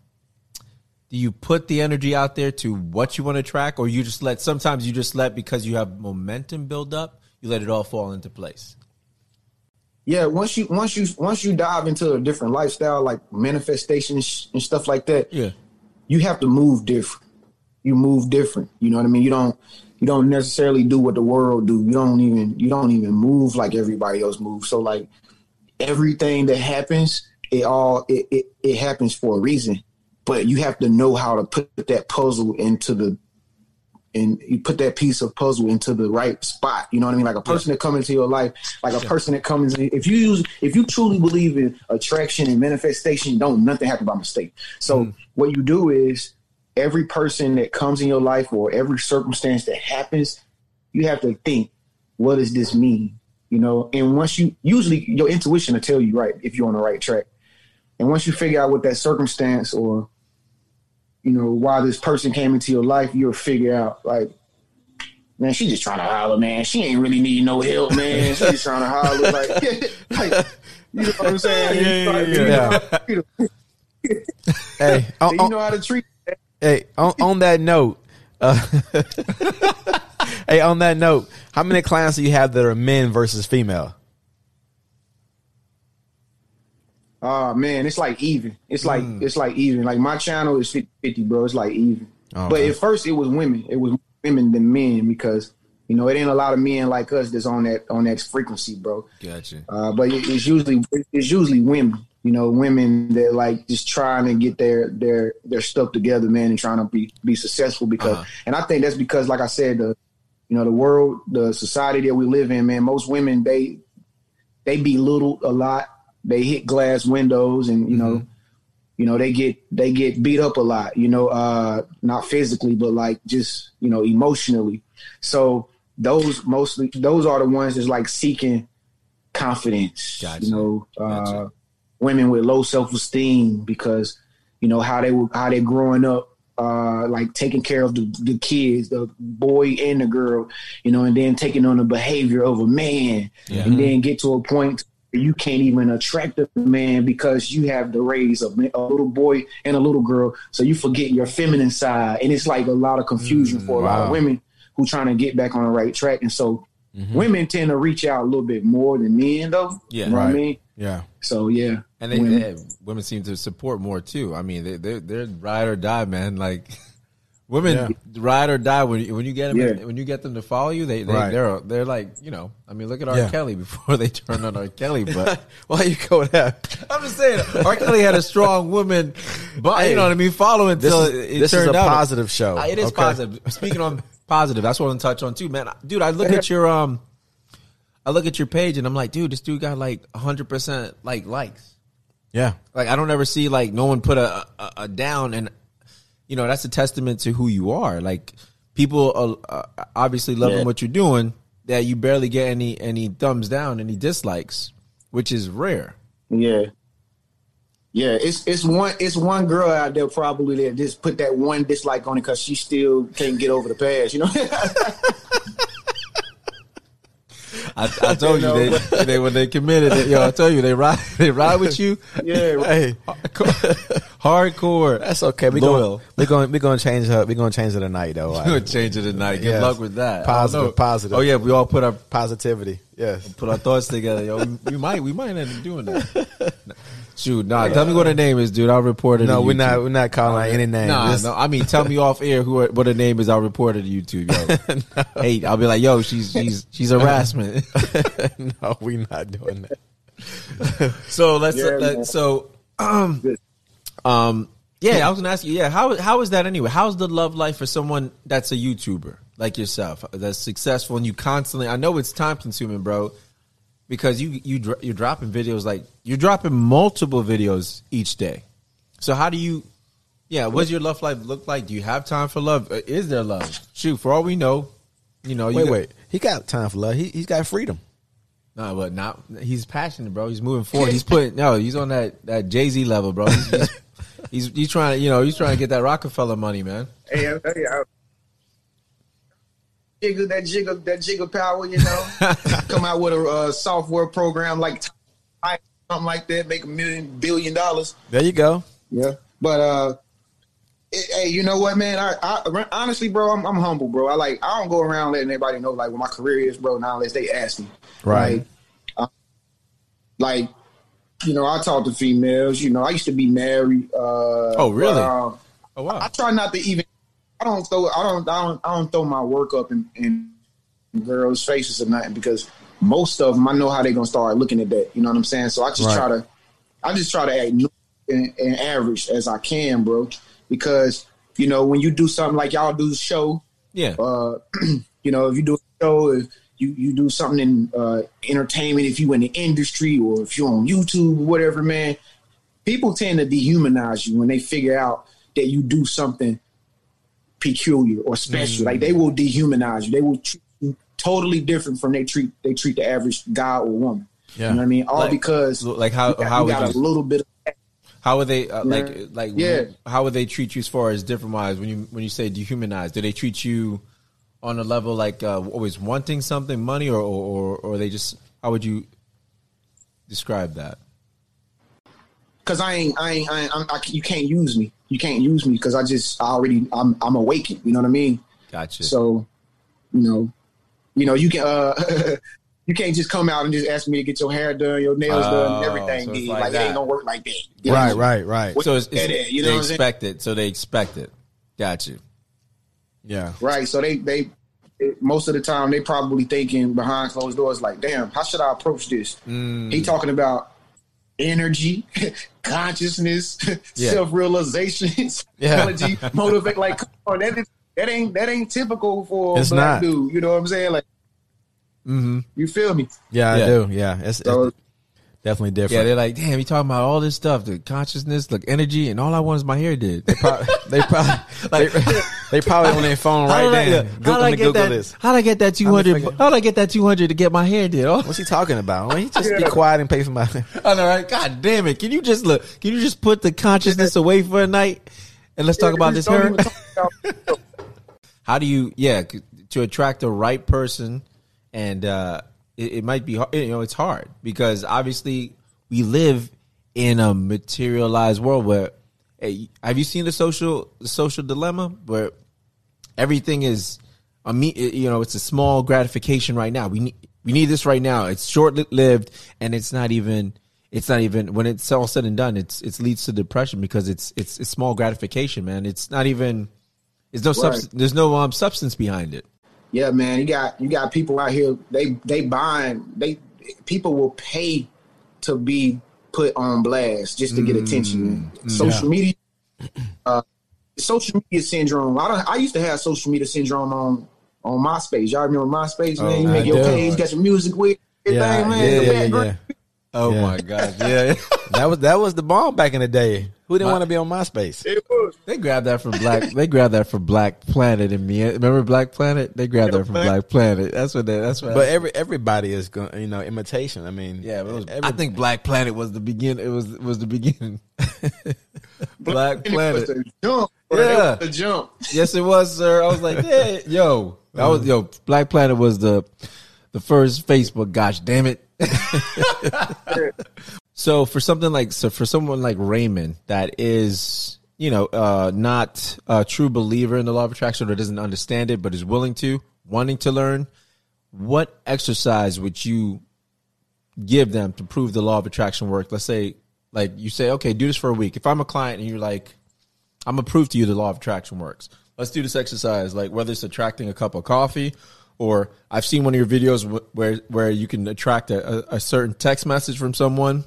S1: do you put the energy out there to what you want to attract or you just let sometimes you just let because you have momentum build up, you let it all fall into place.
S3: Yeah, once you once you once you dive into a different lifestyle like manifestation and sh- and stuff like that,
S1: Yeah.
S3: you have to move different. You move different. You know what I mean? You don't you don't necessarily do what the world do. You don't even you don't even move like everybody else moves. So like everything that happens, it all it, it, it happens for a reason. But you have to know how to put that puzzle into the and you put that piece of puzzle into the right spot. You know what I mean? Like a person that comes into your life, like a person that comes in. If you use, if you truly believe in attraction and manifestation, don't nothing happen by mistake. So mm. what you do is every person that comes in your life or every circumstance that happens, you have to think, what does this mean? You know, and once you usually your intuition will tell you right if you're on the right track. And once you figure out what that circumstance or you know, why this person came into your life, you'll figure out like, man, she just trying to holler, man. She ain't really need no help, man. She just trying to holler, like, like you know what I'm saying?
S1: Yeah, yeah,
S3: You
S2: yeah,
S3: know, you know,
S2: Hey, on,
S3: you
S2: uh, uh,
S3: know how to treat.
S2: Hey, on, on that note, uh, hey, on that note, how many clients do you have that are men versus female?
S3: Oh man, it's like even. It's like it's like even. Like my channel is 50, bro. It's like even.
S2: Oh,
S3: But at first it was women. It was women than men because you know it ain't a lot of men like us that's on that on that frequency, bro.
S1: Gotcha.
S3: Uh, but it's usually it's usually women. You know, women that like just trying to get their their their stuff together, man, and trying to be be successful. Because,
S1: Uh-huh.
S3: and I think that's because, like I said, the you know the world, the society that we live in, man. Most women they they belittle a lot. They hit glass windows, and you know, you know they get they get beat up a lot. You know, uh, not physically, but like just you know emotionally. So those mostly those are the ones that's like seeking confidence.
S1: Gotcha.
S3: You know, uh,
S1: Gotcha.
S3: Women with low self esteem because you know how they were how they growing up. Uh, like taking care of the, the kids, the boy and the girl, you know, and then taking on the behavior of a man,
S1: Yeah.
S3: and mm-hmm. then get to a point where you can't even attract a man because you have to raise of a little boy and a little girl, so you forget your feminine side, and it's like a lot of confusion mm, for a lot of women who trying to get back on the right track, and so mm-hmm. women tend to reach out a little bit more than men, though.
S1: Yeah.
S3: you know what I
S2: Right.
S3: mean.
S2: Yeah.
S3: So yeah,
S1: And they,
S3: women.
S1: they women seem to support more too. I mean, they they're, they're ride or die, man. Like Women ride or die when you, when you get them
S3: Yeah.
S1: when you get them to follow you. They, they
S2: Right.
S1: they're they're like you know. I mean, look at R.
S2: Yeah.
S1: Kelly before they turned on R. Kelly. But
S2: Why you go there?
S1: I'm just saying, R. Kelly had a strong woman, but you know what I mean. Following
S2: This
S1: until
S2: is,
S1: it, it
S2: this is
S1: turned
S2: a
S1: out.
S2: positive show.
S1: Uh, It is
S2: okay?
S1: positive. Speaking on positive, that's what I'm touch on too, man. Dude, I look at your um, I look at your page and I'm like, dude, this dude got like 100 percent like likes.
S2: Yeah.
S1: Like I don't ever see like no one put a, a, a down, and you know that's a testament to who you are. Like people are uh, obviously loving
S3: Yeah.
S1: what you're doing. That you barely get any any thumbs down, any dislikes, which is rare.
S3: Yeah. Yeah, it's it's one it's one girl out there probably that just put that one dislike on it because she still can't get over the past, you know.
S1: I, I told you,
S3: You
S1: they, they when they committed it, yo, I told you they ride they ride with you.
S3: yeah,
S2: Hey,
S1: Hardcore.
S2: that's okay. We
S1: Loyal.
S2: going we're going we're going to change her. We're going to change it tonight though.
S1: We're gonna change it tonight. Good
S2: Yes.
S1: luck with that.
S2: Positive,
S1: I don't know.
S2: positive.
S1: Oh yeah, we all put our
S2: Positivity. Yes.
S1: put our thoughts together. Yo, we, we might we might end up doing that. Shoot, nah. Tell me what her name is, dude. I'll report it.
S2: No,
S1: to
S2: we're not. We're not calling out any names.
S1: Nah,
S2: This-
S1: no. I mean, tell me off air who what her name is. I'll report it to YouTube. Yo, hey, I'll be like, yo, she's she's she's harassment.
S2: no, we're not doing that.
S1: so let's
S3: Yeah,
S1: let, so um um yeah. I was gonna ask you. Yeah, how how is that anyway? How's the love life for someone that's a YouTuber like yourself that's successful and you constantly? I know it's time consuming, bro. Because you you you're dropping videos like you're dropping multiple videos each day. So how do you? Yeah, what's your love life look like? Do you have time for love? Uh, Is there love? Shoot, for all we know, you know. You
S2: Wait,
S1: got-
S2: wait. He got time for love. He he's got freedom.
S1: No, but not. He's passionate, bro. He's moving forward. He's putting no. He's on that that Jay Z level, bro. He's, he's, he's he's trying to you know he's trying to get that Rockefeller money, man.
S3: hey, hey, hey, jiggle that jiggle that jiggle power, you know. Come out with a uh, software program like something like that, make a million billion dollars.
S2: There you go.
S3: Yeah, but uh, it, hey, you know what, man? I, I honestly, bro, I'm, I'm humble, bro. I like I don't go around letting everybody know like what my career is, bro. Now unless they ask me,
S2: Right.
S3: Like, uh, like, you know, I talk to females. You know, I used to be married. Uh,
S1: Oh, really?
S3: but, um,
S1: Oh wow.
S3: I try not to even. I don't throw. I don't. I don't. I don't throw my work up in, in girls' faces or nothing because most of them I know how they're gonna start looking at that. You know what I'm saying? So I just
S2: Right.
S3: try to. I just try to act and, and average as I can, bro. Because you know when you do something like y'all do the show,
S1: Yeah.
S3: uh, you know, if you do a show, if you, you do something in uh, entertainment, if you in the industry or if you're on YouTube or whatever, man, people tend to dehumanize you when they figure out that you do something peculiar or special. Like they will dehumanize you. They will treat you totally different from they treat they treat the average guy or woman.
S2: Yeah.
S3: You know what I mean? All
S1: Like-
S3: because
S1: Like how
S3: got,
S1: how
S3: got a little bit of
S1: how would they uh, like like
S3: Yeah.
S1: how would they treat you as far as different wise when you when you say dehumanize? Do they treat you on a level like uh, always wanting something, money, or or or they just how would you describe that?
S3: because I ain't, I ain't, I, ain't I'm, I, you can't use me. You can't use me because I just, I already, I'm, I'm awakened. You know what I mean?
S1: Gotcha.
S3: So, you know, you know, you can, uh, you can't just come out and just ask me to get your hair done, your nails done,
S1: Oh,
S3: everything.
S1: so like
S3: like it
S1: that.
S3: ain't gonna work like that. You
S2: Right, right, right.
S3: What-
S1: so it's,
S3: Yeah,
S1: it's
S3: you know
S1: they
S3: what I'm saying?
S1: expect it. So they expect it. Got you.
S2: Yeah.
S3: Right. So they, they, most of the time they probably thinking behind closed doors, like, damn, how should I approach this?
S1: Mm.
S3: He talking about energy, consciousness,
S1: Yeah.
S3: self realization,
S2: Yeah.
S3: psychology, motivate. Like, come on, that, is, that ain't that ain't typical for a black
S2: not.
S3: dude. You know what I'm saying? Like,
S1: Mm-hmm.
S3: you feel me?
S2: Yeah,
S1: Yeah.
S2: I do. Yeah, it's,
S3: So
S2: it's definitely different.
S1: Yeah, they're like, damn, you talking about all this stuff, the consciousness, like energy, and all I want is my hair did.
S2: they probably, they probably,
S1: Like-
S2: they, they probably on their phone
S1: How
S2: right
S1: did I-
S2: then.
S1: yeah,
S2: Go,
S1: How'd I get
S2: Google
S1: that?
S2: this.
S1: How'd I get that two hundred? How'd I get that two hundred to get my hair did? Oh,
S2: What's he talking about? Well, he just be quiet and pay for my.
S1: I know, right? God damn it! Can you just look? Can you just put the consciousness away for a night and let's talk about this hair?
S3: about-
S1: How do you, yeah, to attract the right person, and uh, it, it might be, hard, you know, it's hard because obviously we live in a materialized world where. Hey, have you seen the social the social dilemma where everything is a me you know it's a small gratification right now we need we need this right now it's short lived and it's not even it's not even when it's all said and done it's it leads to depression because it's it's it's small gratification man it's not even There's no
S3: Right.
S1: substance. There's no um substance behind it.
S3: Yeah, man, you got you got people out here. They they buying. They people will pay to be put on blast just to get attention. Social media, uh, social media syndrome. I don't. I used to have social media syndrome on on MySpace. Y'all remember MySpace? Man, you
S2: I
S3: make your
S2: do.
S3: page, got your music with everything,
S2: Yeah,
S3: man.
S2: yeah,
S3: the
S2: yeah, yeah, yeah.
S1: Oh
S2: Yeah.
S1: my god! Yeah,
S2: That was that was the bomb back in the day. Who didn't
S1: My-
S2: want to be on MySpace?
S3: It was.
S1: they grabbed that from Black. They grabbed that from Black Planet and me. Remember Black Planet? They grabbed that from Black Planet. That's what. They, that's what.
S2: But every everybody is going, you know, imitation. I mean,
S1: yeah, it was,
S2: every-
S1: I think Black Planet was the begin. It was was the beginning. Black
S3: It was
S1: Planet.
S3: the jump.
S1: Yeah.
S3: Yeah, the jump.
S1: Yes, it was, sir. I was like, yeah, yo, that was yo. Black Planet was the the first Facebook. Gosh, damn it. so for something like so for someone like Raymond that is you know uh not a true believer in the law of attraction or doesn't understand it but is willing to wanting to learn what exercise would you give them to prove the law of attraction work? Let's say like you say okay do this for a week. If i'm a client and you're like i'm gonna prove to you the law of attraction works. Let's do this exercise like whether it's attracting a cup of coffee or i've seen one of your videos where where you can attract a, a, a certain text message from someone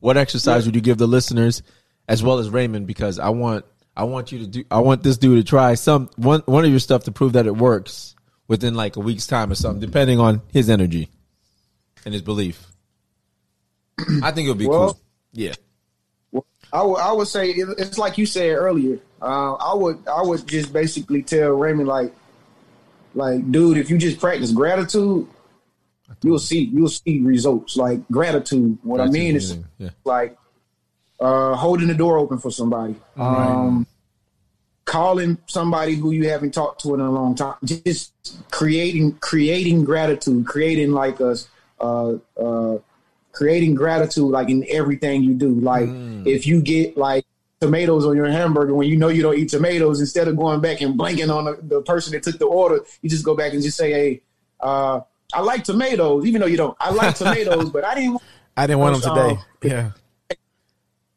S1: what exercise would you give the listeners as well as Raymond? Because I want I want you to do I want this dude to try some one one of your stuff to prove that it works within like a week's time or something, depending on his energy and his belief. I think it would be
S3: Well-
S1: cool. Yeah.
S3: I would I would say it's like you said earlier. Uh, I would I would just basically tell Raymond like like dude, if you just practice gratitude, you'll see you'll see results. Like gratitude. What I mean is
S1: yeah.
S3: like uh, holding the door open for somebody, um, calling somebody who you haven't talked to in a long time, just creating creating gratitude, creating like a uh, uh, creating gratitude like in everything you do. Like if you get like tomatoes on your hamburger when you know you don't eat tomatoes, instead of going back and blanking on the, the person that took the order, you just go back and just say, "Hey, uh, I like tomatoes," even though you don't. I like tomatoes, but I didn't.
S2: I didn't want them
S3: Um,
S2: today. Yeah,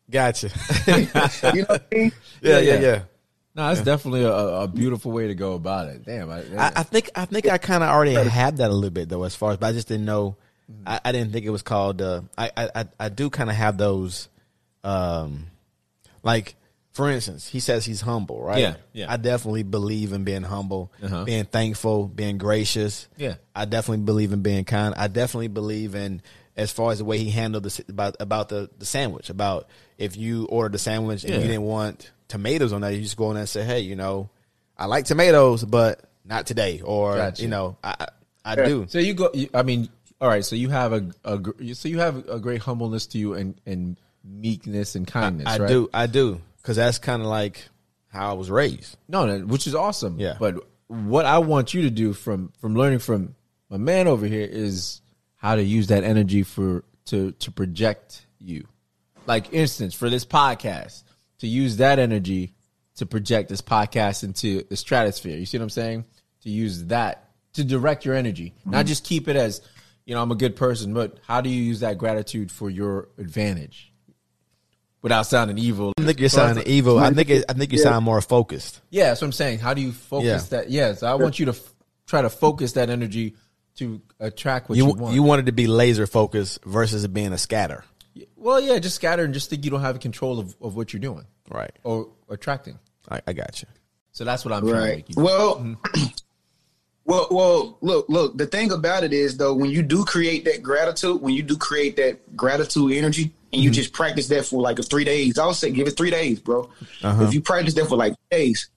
S2: gotcha.
S3: You know what I mean?
S2: yeah, yeah,
S1: yeah.
S2: yeah.
S1: No, that's definitely a, a beautiful way to go about it. Damn, I,
S2: I, I think I think I kind of already had that a little bit though, as far as, but I just didn't know. I, I didn't think it was called. Uh, I, I I- I do kind of have those, um, like for instance, he says he's humble, right?
S1: Yeah, yeah.
S2: I definitely believe in being humble,
S1: Uh-huh.
S2: being thankful, being gracious.
S1: Yeah.
S2: I definitely believe in being kind. I definitely believe in as far as the way he handled the about about the the sandwich. About if you ordered the sandwich and
S1: Yeah.
S2: you didn't want tomatoes on that, you just go in there and say, hey, you know, I like tomatoes, but not today, or
S1: Gotcha.
S2: you know, I I, I
S3: Yeah.
S2: do.
S1: So you go. I mean, all right. So you have a, a so you have a great humbleness to you and and meekness and kindness.
S2: I
S1: right?
S2: do, I do, because that's kind of like how I was raised.
S1: No, no, which is awesome.
S2: Yeah.
S1: But what I want you to do from from learning from my man over here is how to use that energy for to to project you. Like instance for this podcast, to use that energy to project this podcast into the stratosphere. You see what I'm saying? To use that to direct your energy, not mm-hmm. just keep it as you know I'm a good person, but how do you use that gratitude for your advantage without sounding evil?
S2: I think you're sounding evil. I think it, I think you sound more focused.
S1: Yeah, that's what I'm saying. How do you focus
S2: Yeah.
S1: that? Yes, I want you to f- try to focus that energy to attract what you,
S2: You
S1: want.
S2: you wanted to be laser focused versus it being a scatter,
S1: well, yeah, just scatter and just think you don't have control of, of what you're doing
S2: right?
S1: or attracting.
S2: I, I got you.
S1: So that's what I'm trying to make you. do.
S3: Well, mm-hmm. well, well. Look, look. The thing about it is, though, when you do create that gratitude, when you do create that gratitude energy, and you mm-hmm. just practice that for like a three days, I'll say give it three days, bro. If uh-huh. you practice that for like days,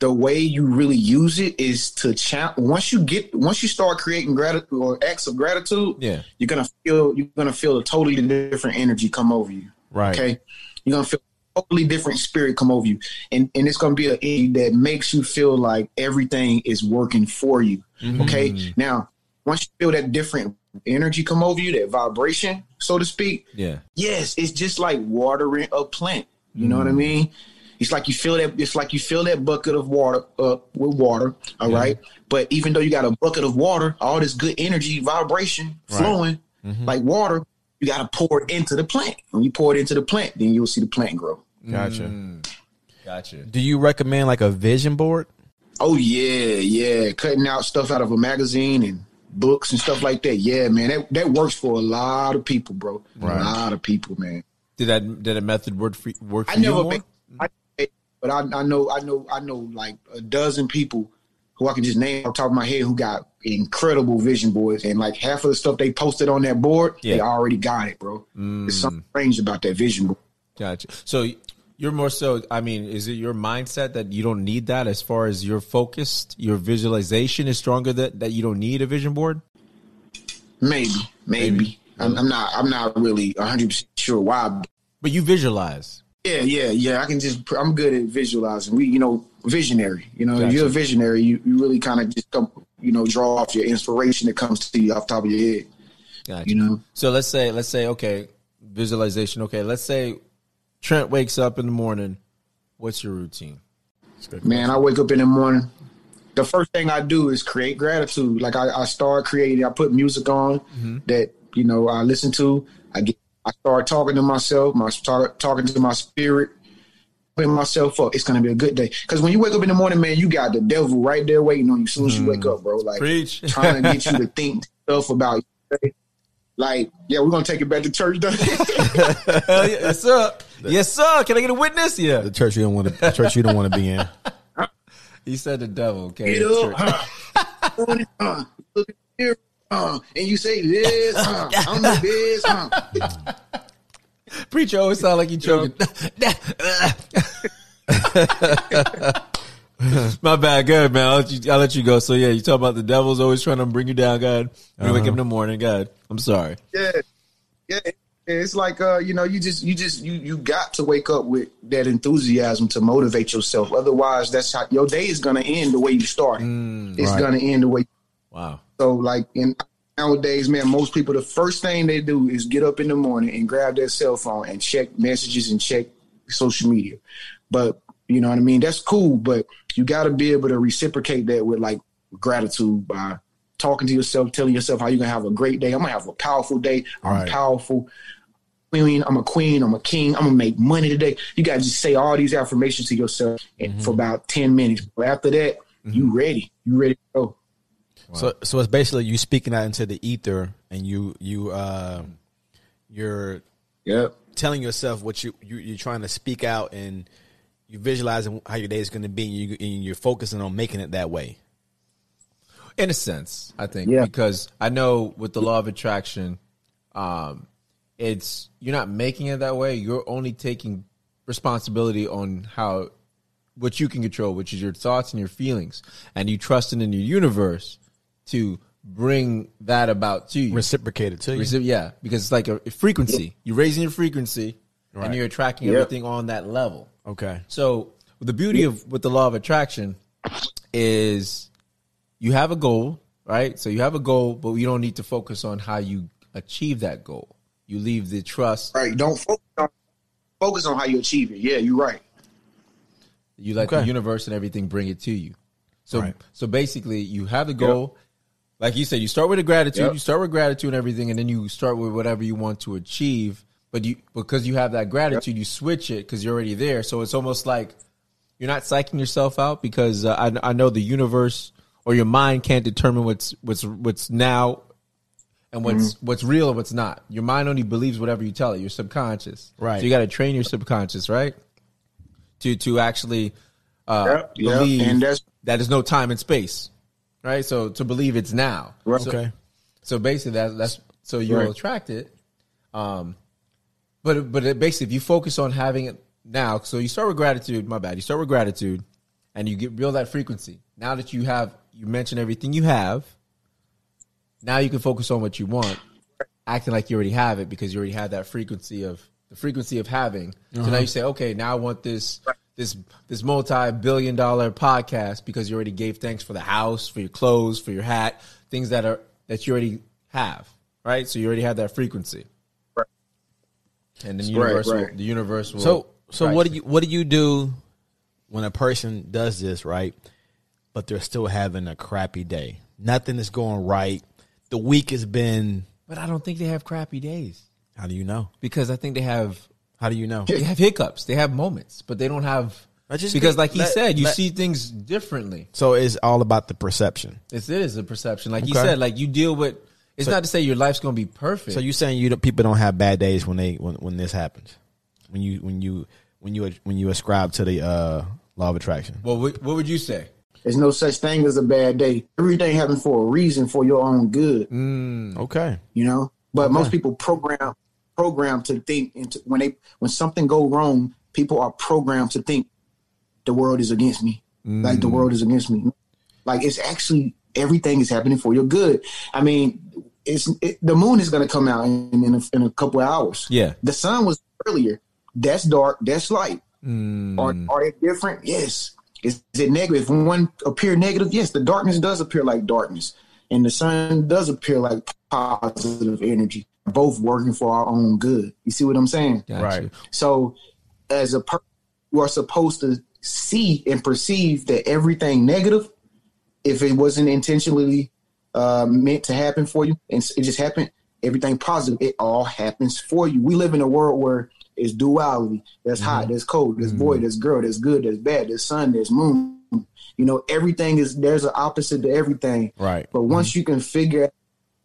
S3: the way you really use it is to cha- once you get once you start creating gratitude or acts of gratitude,
S1: Yeah.
S3: you're gonna feel you're gonna feel a totally different energy come over you.
S2: Right.
S3: Okay. You're gonna feel a totally different spirit come over you. And and it's gonna be a energy that makes you feel like everything is working for you. Okay. Mm. Now, once you feel that different energy come over you, that vibration, so to speak,
S1: Yeah.
S3: yes, it's just like watering a plant. You know what I mean? It's like you fill that. It's like you fill that bucket of water up with water. All right. But even though you got a bucket of water, all this good energy, vibration flowing like water, you got to pour it into the plant. When you pour it into the plant, then you'll see the plant grow.
S2: Gotcha.
S1: Mm. Gotcha.
S2: Do you recommend like a vision board?
S3: Oh yeah, yeah. Cutting out stuff out of a magazine and books and stuff like that. Yeah, man. That that works for a lot of people, bro.
S2: Right.
S3: A lot of people, man.
S1: Did that did that method work for work for
S3: I
S1: you
S3: never
S1: more?
S3: I, but I, I know I know I know like a dozen people who I can just name off the top of my head who got incredible vision boards and like half of the stuff they posted on that board, they already got it, bro. There's something mm. strange about that vision board.
S1: Gotcha. So you're more so. I mean, is it your mindset that you don't need that as far as you're focused? Your visualization is stronger that that you don't need a vision board.
S3: Maybe, maybe.
S1: Maybe.
S3: I'm, I'm not I'm not really 100 percent sure why.
S1: But you visualize.
S3: Yeah, yeah, yeah. I can just I'm good at visualizing. We, you know, visionary. You know, if you're a visionary, you, you really kind of just come, you know, draw off your inspiration that comes to you off the top of your head.
S1: Gotcha.
S3: You know,
S1: So let's say let's say okay, visualization. Okay, let's say Trent wakes up in the morning. What's your routine?
S3: man, I wake up in the morning. The first thing I do is create gratitude. Like I, I start creating. I put music on that you know I listen to. I get. I start talking to myself. My start talking to my spirit. Putting myself up. It's gonna be a good day. Because when you wake up in the morning, man, you got the devil right there waiting on you. As soon as you wake up, bro. Like
S1: Preach.
S3: trying to get you to think stuff about your day. Like, yeah, we're gonna take it back to church. though.
S1: Hell yeah, yes sir. Yes sir. Can I get a witness? Yeah.
S2: The church you don't want to. The church you don't want to be in.
S1: He said the devil. Okay.
S3: Get up, huh? uh, look at the uh, and you say this, uh, I'm the best. Uh.
S1: Preacher always sound like he choking. My bad. Good man. I'll let you. I'll let you go. So yeah, you talk about the devil's always trying to bring you down. God, when you wake up in the morning. God, I'm sorry.
S3: Yeah, yeah. It's like uh, you know, you just you just you you got to wake up with that enthusiasm to motivate yourself. Otherwise, that's how your day is gonna end the way you started. it's
S2: right.
S3: gonna end the way.
S1: Wow.
S3: So like in nowadays, man, most people the first thing they do is get up in the morning and grab their cell phone and check messages and check social media. But you know what I mean? That's cool, but you got to be able to reciprocate that with like gratitude by talking to yourself, telling yourself how you're gonna have a great day. I'm gonna have a powerful day. I'm
S2: Right.
S3: powerful. Queen, I'm a queen, I'm a king, I'm gonna make money today. You gotta just say all these affirmations to yourself and for about 10 minutes. But after that, you ready. You ready to go.
S2: So, so it's basically you speaking out into the ether, and you you uh, you're
S3: Yep.
S2: telling yourself what you, you you're trying to speak out, and you visualizing how your day is going to be, and, you, and you're focusing on making it that way.
S1: In a sense, I think
S3: Yeah.
S1: because I know with the law of attraction, um, it's you're not making it that way. You're only taking responsibility on how what you can control, which is your thoughts and your feelings, and you trusting in your universe to bring that about to you.
S2: Reciprocated to you.
S1: Receive- yeah, because it's like a, a frequency. You're raising your frequency,
S2: Right.
S1: and you're attracting
S3: Yep.
S1: everything on that level.
S2: Okay.
S1: So the beauty of with the law of attraction is you have a goal, right? So you have a goal, but you don't need to focus on how you achieve that goal. You leave the trust.
S3: Right. Don't focus on focus on how you achieve it. Yeah, you're right.
S1: You let
S2: Okay.
S1: the universe and everything bring it to you. So
S2: Right.
S1: so basically, you have the goal. Like you said, you start with a gratitude.
S3: Yep.
S1: You start with gratitude and everything, and then you start with whatever you want to achieve. But you because you have that gratitude, you switch it because you're already there. So it's almost like you're not psyching yourself out because uh, I I know the universe or your mind can't determine what's what's what's now and what's
S3: Mm-hmm.
S1: what's real and what's not. Your mind only believes whatever you tell it. Your subconscious,
S2: Right.
S1: So you got to train your subconscious, right? To to actually uh,
S3: Yep, yep,
S1: believe
S3: and that's-
S1: that there's no time and space, right? So to believe it's now,
S3: Right.
S1: So,
S2: Okay.
S1: so basically, that's that's so you'll
S3: Right.
S1: attract it. Um, but but it basically, if you focus on having it now, so you start with gratitude. My bad. You start with gratitude, and you get build that frequency. Now that you have, you mention everything you have. Now you can focus on what you want, acting like you already have it because you already have that frequency of the frequency of having. So now uh-huh. you say, okay, now I want this this this multi billion dollar podcast because you already gave thanks for the house, for your clothes, for your hat, things that are that you already have, right? So you already have that frequency. And then the
S3: Right,
S1: universe, will,
S3: right.
S1: the universe will.
S2: So so
S1: right.
S2: what do you what do you do when a person does this right, but they're still having a crappy day? Nothing is going right. The week has been.
S1: But I don't think they have crappy days
S2: How do you know?
S1: because I think they have
S2: How do you know?
S1: they have hiccups, they have moments, but they don't have
S2: I just
S1: because,
S2: think-
S1: like he
S2: let-
S1: said, you
S2: let-
S1: see things differently.
S2: So it's all about the perception.
S1: It's, it is a perception. Like you
S2: Okay.
S1: said, like you deal with. It's
S2: So-
S1: not to say your life's gonna be perfect.
S2: So you saying you don't- people don't have bad days when they when, when this happens, when you when you when you when you ascribe to the uh, law of attraction.
S1: well, what, what would you say?
S3: There's no such thing as a bad day. Everything happens for a reason, for your own good.
S2: Okay.
S3: You know. But most people program program to think into when they when something go wrong, people are programmed to think the world is against me. Like the world is against me. Like it's actually everything is happening for your good. I mean, it's it, the moon is going to come out in in a, in a couple of hours.
S1: Yeah.
S3: The sun was earlier. That's dark. That's light.
S1: Mm.
S3: Are are they different? Yes. Is, is it negative? If one appear negative, yes, the darkness does appear like darkness, and the sun does appear like positive energy. Both working for our own good. You see what I'm saying?
S1: Gotcha.
S2: Right.
S3: So, as a person, you are supposed to see and perceive that everything negative, if it wasn't intentionally uh, meant to happen for you, and it just happened, everything positive, it all happens for you. We live in a world where it's duality. There's hot, mm-hmm. there's cold, there's boy, there's girl, there's good, there's bad, there's sun, there's moon. You know, everything is there's an opposite to everything.
S2: Right.
S3: But once mm-hmm. you can figure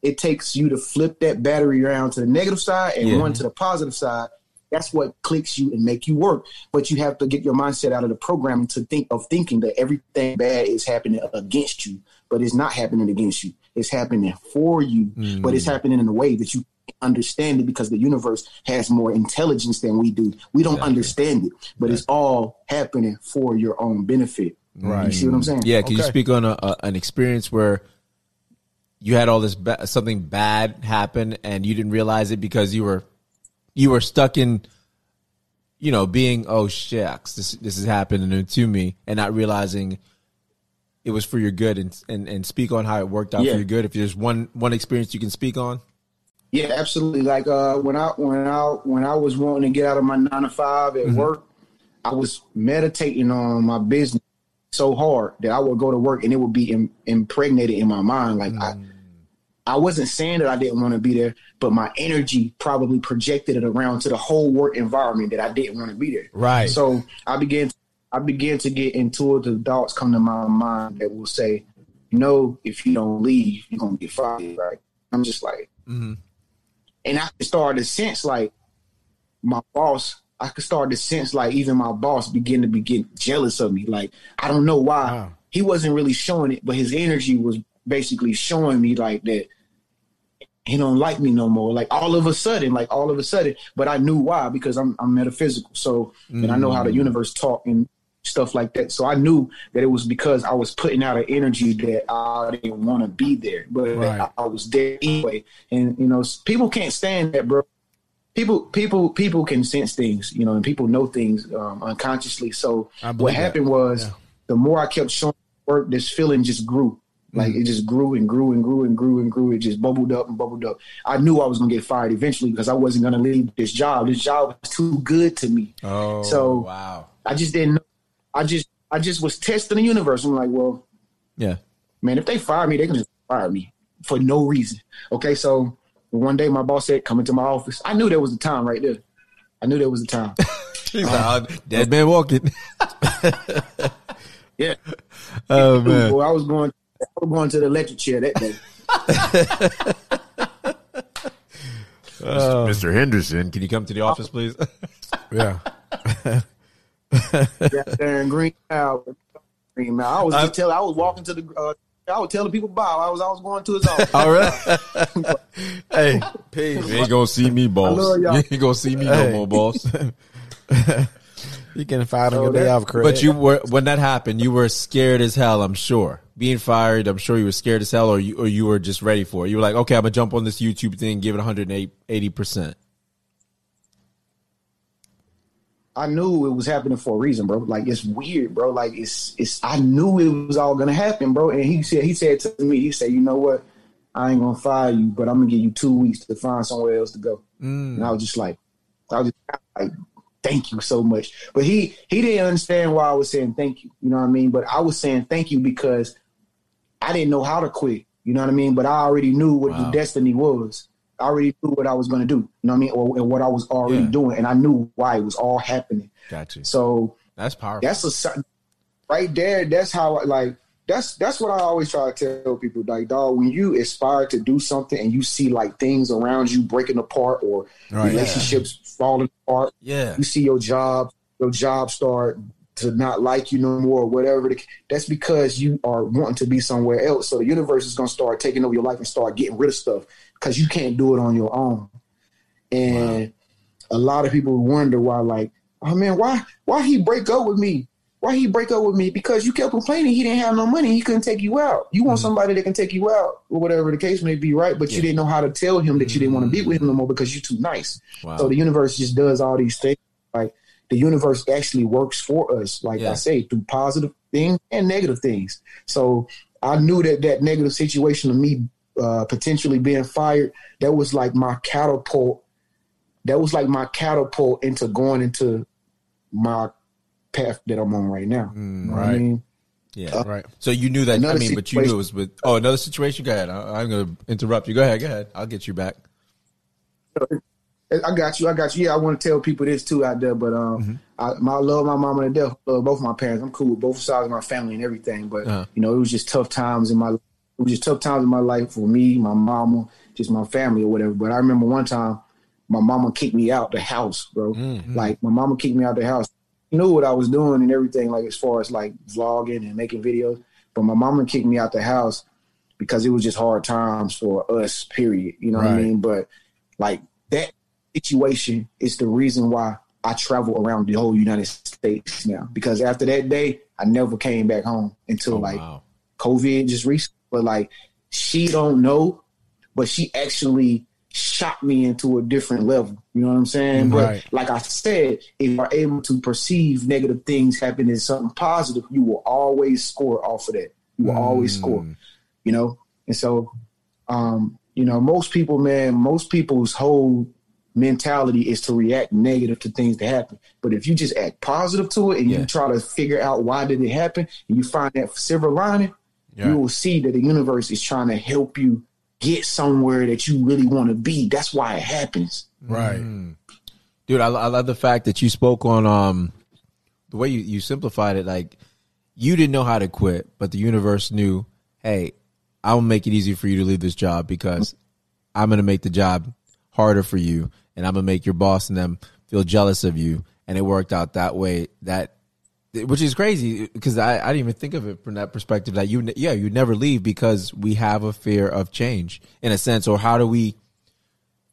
S3: it takes you to flip that battery around to the negative side and
S1: Yeah.
S3: one to the positive side. That's what clicks you and make you work. But you have to get your mindset out of the programming to think of thinking that everything bad is happening against you, but it's not happening against you. It's happening for you, but it's mm. happening in a way that you understand it because the universe has more intelligence than we do. We don't understand it, but it's all happening for your own benefit.
S2: Right.
S3: You see what I'm saying?
S1: Yeah, can you speak on a, a, an experience where you had all this ba- something bad happen and you didn't realize it because you were you were stuck in you know being oh shucks this this is happening to me and not realizing it was for your good and and, and speak on how it worked out
S3: Yeah.
S1: for your good if there's one one experience you can speak on
S3: Yeah, absolutely. Like uh, when I when I when I was wanting to get out of my nine to five at work, I was meditating on my business so hard that I would go to work and it would be Im- impregnated in my mind. Like I, I wasn't saying that I didn't want to be there, but my energy probably projected it around to the whole work environment that I didn't want to be there.
S2: Right.
S3: So I began I began to get intuitive thoughts come to my mind that will say, know, if you don't leave, you're gonna get fired, right? I'm just like, mm-hmm. and I started to sense like my boss. I could start to sense like even my boss begin to be getting jealous of me. Like I don't know why
S2: Wow.
S3: he wasn't really showing it, but his energy was basically showing me like that he don't like me no more. Like all of a sudden, like all of a sudden. But I knew why because I'm I'm metaphysical. So and I know how the mm-hmm. universe talk and stuff like that. So I knew that it was because I was putting out an energy that I didn't want to be there, but
S2: Right.
S3: I, I was there anyway. And you know, people can't stand that, bro. People, people, people can sense things, you know, and people know things um, unconsciously. So what
S2: that.
S3: happened was,
S2: Yeah.
S3: the more I kept showing work, this feeling just grew. Like
S2: Mm-hmm.
S3: it just grew and grew and grew and grew and grew. It just bubbled up and bubbled up. I knew I was gonna get fired eventually because I wasn't gonna leave this job. This job was too good to me.
S1: oh
S3: So-
S1: wow
S3: I just didn't know. I just I just was testing the universe. I'm like, well,
S1: yeah
S3: man, if they fire me, they can just fire me for no reason. Okay, so one day my boss said, come into my office. I knew there was a time right there. I knew there was a time.
S1: He's like, "Oh, um, dead man walking
S3: Yeah.
S1: oh man
S3: Well, I was going I was going to the electric chair that day.
S1: Mr. Henderson can you come to the office please
S2: Yeah.
S3: Yeah, there in Green Mountain. Green Mountain. I was just telling I was walking to the uh, I was telling people Bob. I was I was going to his office.
S1: all right
S2: hey, peace.
S1: You ain't gonna see me, boss.
S3: love y'all.
S1: You ain't gonna see me no more, boss.
S2: You getting fired on
S3: So
S2: your day
S3: that-
S2: off, Craig.
S1: but you were when that happened, you were scared as hell. I'm sure. Being fired, I'm sure you were scared as hell, or you or you were just ready for it. You were like, okay, I'm gonna jump on this YouTube thing, give it 180 percent.
S3: I knew it was happening for a reason, bro. Like it's weird, bro. Like it's it's I knew it was all gonna happen, bro. And he said he said to me, he said, you know what? I ain't gonna fire you, but I'm gonna give you two weeks to find somewhere else to go. Mm. And I was just like, I was just like, thank you so much. But he he didn't understand why I was saying thank you. You know what I mean? But I was saying thank you because I didn't know how to quit. You know what I mean? But I already knew what
S1: Wow.
S3: the destiny was. I already knew what I was gonna do. You know what I mean? Or and what I was already
S1: Yeah.
S3: doing, and I knew why it was all happening.
S1: Gotcha.
S3: So
S1: That's powerful.
S3: That's a right there. That's how I like. That's that's what I always try to tell people. Like, dog, when you aspire to do something and you see like things around you breaking apart or
S2: Right.
S3: relationships falling apart,
S1: yeah.
S3: you see your job, your job start to not like you no more, or whatever. That's because you are wanting to be somewhere else. So the universe is going to start taking over your life and start getting rid of stuff because you can't do it on your own. And a lot of people wonder why, like, oh man, why why he break up with me? Why he break up with me? Because you kept complaining he didn't have no money, he couldn't take you out. You want mm-hmm. somebody that can take you out, or whatever the case may be, right? But you didn't know how to tell him that you didn't want to be mm-hmm. with him no more because you're too nice.
S1: Wow.
S3: So the universe just does all these things. Like the universe actually works for us, like
S1: Yeah.
S3: I say, through positive things and negative things. So I knew that that negative situation of me uh, potentially being fired, that was like my catapult. That was like my catapult into going into my path that I'm on right now. Know what I
S2: right.
S3: mean?
S1: yeah.
S2: Right.
S1: So you knew that. I mean, but you knew it was with. Oh, another situation. Go ahead. I, I'm going to interrupt you. Go ahead. Go ahead. I'll get you back.
S3: I got you. I got you. Yeah, I want to tell people this too out there. But um, I, my I love my mama to death. Love both my parents. I'm cool with both sides of my family and everything. But
S1: Uh-huh.
S3: you know, it was just tough times in my. It was just tough times in my life for me, my mama, just my family or whatever. But I remember one time, my mama kicked me out the house, bro. Mm, mm. Like my mama kicked me out the house. She knew what I was doing and everything, like as far as like vlogging and making videos. But my mama kicked me out the house because it was just hard times for us. Period. You know what I mean? But like that situation is the reason why I travel around the whole United States now. Because after that day, I never came back home until
S1: Oh,
S3: like
S1: wow.
S3: COVID just recently. But like she don't know, but she actually shot me into a different level. You know what I'm saying?
S2: Right.
S3: But like I said, if you're able to perceive negative things happen as something positive, you will always score off of that. You will always score. You know? And so um, you know, most people, man, most people's whole mentality is to react negative to things that happen. But if you just act positive to it and
S1: Yeah.
S3: you try to figure out why did it happen and you find that silver lining,
S2: Yeah.
S3: you will see that the universe is trying to help you get somewhere that you really want to be. That's why it happens.
S2: Right.
S1: dude I, I love the fact that you spoke on um the way you, you simplified it like you didn't know how to quit but the universe knew hey i'll make it easy for you to leave this job because i'm going to make the job harder for you and i'm going to make your boss and them feel jealous of you and it worked out that way that which is crazy because I, I didn't even think of it from that perspective that you yeah you never leave because we have a fear of change in a sense or how do we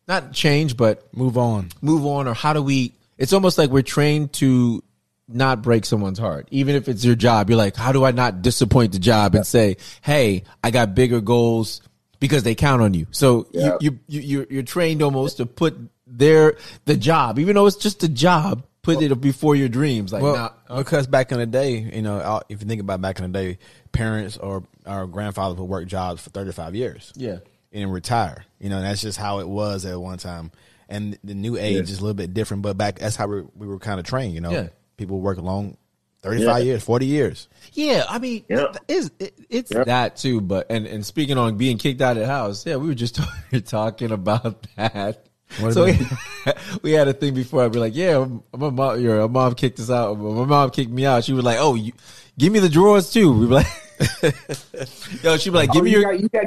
S1: not change but
S2: Move on.
S1: move on or how do we it's almost like we're trained to not break someone's heart even if it's your job you're like how do i not disappoint the job and say hey i got bigger goals because they count on you so
S3: Yeah.
S1: you, you you you're, you're trained almost to put their the job even though it's just a job put it before your dreams like
S2: Well,
S1: nah,
S2: because back in the day, you know, uh, if you think about back in the day, parents or our grandfathers would work jobs for 35 years.
S1: Yeah.
S2: And retire. You know, that's just how it was at one time. And the new age is a little bit different, but back, that's how we, we were kind of trained, you know.
S1: Yeah.
S2: People work long 35
S3: Yeah.
S2: years, 40 years.
S1: Yeah, I mean,
S3: Yep.
S1: it's it, it's
S3: Yep.
S1: that too. But and and speaking on being kicked out of the house, yeah, we were just talking about that.
S2: What
S1: so we, we had a thing before. I'd be like, yeah, my mom, your mom kicked us out. My mom kicked me out. She was like, oh, you, give me the drawers too. We were like, yo, she'd be like, give
S3: Oh,
S1: me
S3: you
S1: your
S3: got, you got?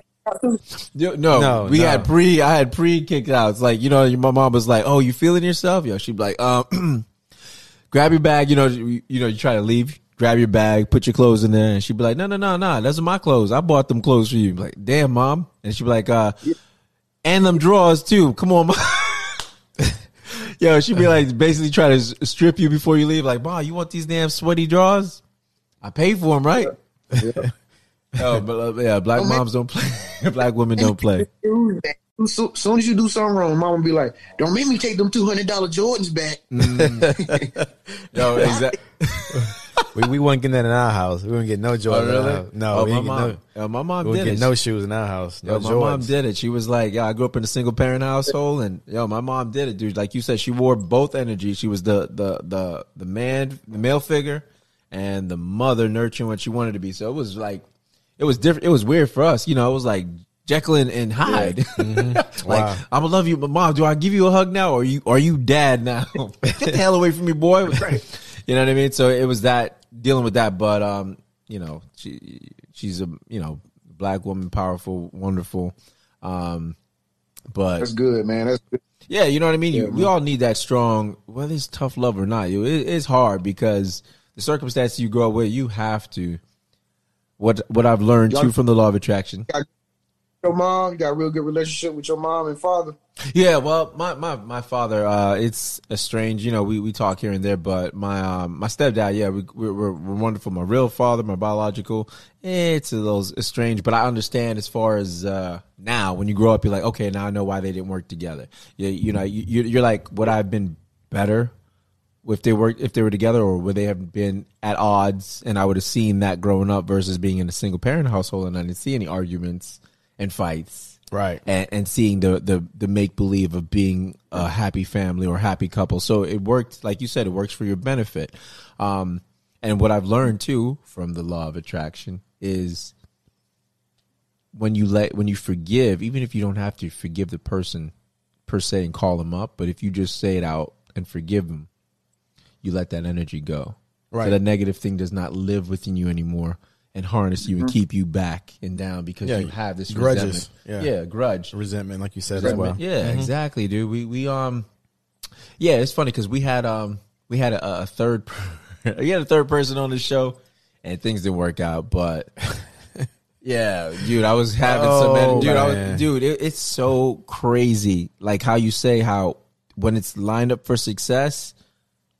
S1: Yo, no,
S2: No,
S1: we
S2: no.
S1: had pre. I had pre kicked out. It's like you know, my mom was like, "Oh, you feeling yourself?" Yo, she'd be like, um, "Grab your bag." You know, you, you know, you try to leave. Grab your bag, put your clothes in there, and she'd be like, "No, no, no, no, those are my clothes. I bought them clothes for you." Like, damn, mom, and she'd be like, "Uh, and them drawers too. Come on, mom." Yo, she'd be like, basically try to strip you before you leave. Like, mom, you want these damn sweaty drawers? I paid for them, right? oh, but uh, yeah, black moms don't play. black women don't play.
S3: So, soon as you do something wrong, mama be like, "Don't make me take them two hundred dollar Jordans back."
S1: No, exactly.
S2: We, we weren't getting that in our house. We wouldn't get no oh, Jordans. in our house. No,
S1: Oh,
S2: we
S1: my mom.
S2: Oh, no,
S1: Yo, my mom
S2: we
S1: did
S2: get
S1: it.
S2: no shoes in our house. No
S1: Yo, my mom did it. She was like, "Yeah, I grew up in a single parent household, and yo, my mom did it, dude. Like you said, she wore both energies. She was the the the the man, the male figure, and the mother nurturing what she wanted to be. So it was like, it was different. It was weird for us, you know. It was like Jekyll and, Hyde. like mm-hmm.
S2: Wow.
S1: I'm gonna love you, but mom, do I give you a hug now, or are you are you dad now? Get the hell away from me, boy. you know what I mean? So it was that dealing with that, but um, you know, she she's a you know black woman, powerful, wonderful. Um, but
S3: That's good, man. That's good.
S1: yeah, you know what I mean.
S3: Yeah,
S1: you, we all need that strong, whether it's tough love or not. You, it, it's hard because the circumstances you grow up with, you have to. What what I've learned too from the law of attraction.
S3: Your mom, you got a real good relationship with your mom and father.
S1: Yeah, well, my my my father, uh, it's a strange. You know, we, we talk here and there, but my um my stepdad, yeah, we we're, we're, wonderful. My real father, my biological, it's a little strange, but I understand as far as uh now when you grow up, you're like, okay, now I know why they didn't work together. You, you know, you you're like, would I have been better if they were if they were together, or would they have been at odds? And I would have seen that growing up versus being in a single parent household, and I didn't see any arguments and fights
S2: Right.
S1: and, and seeing the the the make believe of being a happy family or happy couple. So it worked, like you said, it works for your benefit. Um, and what I've learned too from the law of attraction is when you let when you forgive, even if you don't have to forgive the person per se and call them up, but if you just say it out and forgive them, you let that energy go.
S2: Right.
S1: So that negative thing does not live within you anymore and harness you and keep you back and down because
S2: Yeah,
S1: you have this
S2: grudges.
S1: resentment.
S2: Yeah.
S1: Yeah, grudge.
S2: Resentment, like you said as well.
S1: Yeah, exactly, dude. We we um, yeah, it's funny because we had um we had a, a third we had a third person on the show and things didn't work out, but yeah, dude, I was having some
S2: Oh,
S1: energy. Dude, I was, dude, it, it's so crazy. Like how you say how when it's lined up for success,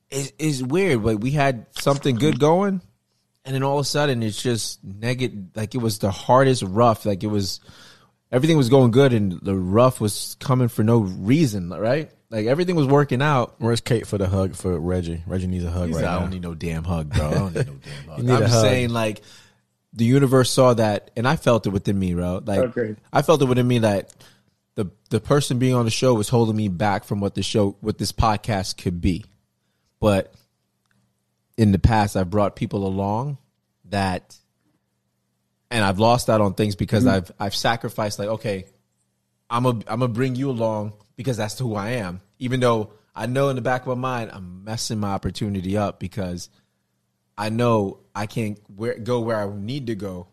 S1: it is weird. Like we had something good going, and then all of a sudden it's just negative. Like it was the hardest rough. Like it was everything was going good, and the rough was coming for no reason. Right? Like everything was working out.
S2: Where's Kate for the hug for Reggie? Reggie needs a hug
S1: He's
S2: right
S1: like, I don't need no damn hug, bro. I don't need no damn hug.
S2: You need
S1: I'm just
S2: hug.
S1: saying, like, the universe saw that, and I felt it within me, bro. Like, oh,
S3: Okay.
S1: I felt it within me that the the person being on the show was holding me back from what the show, what this podcast could be. But in the past, I've brought people along that, and I've lost out on things because mm-hmm. I've I've sacrificed. Like, okay, I'm a I'm gonna bring you along because that's who I am. Even though I know in the back of my mind I'm messing my opportunity up because I know I can't where, go where I need to go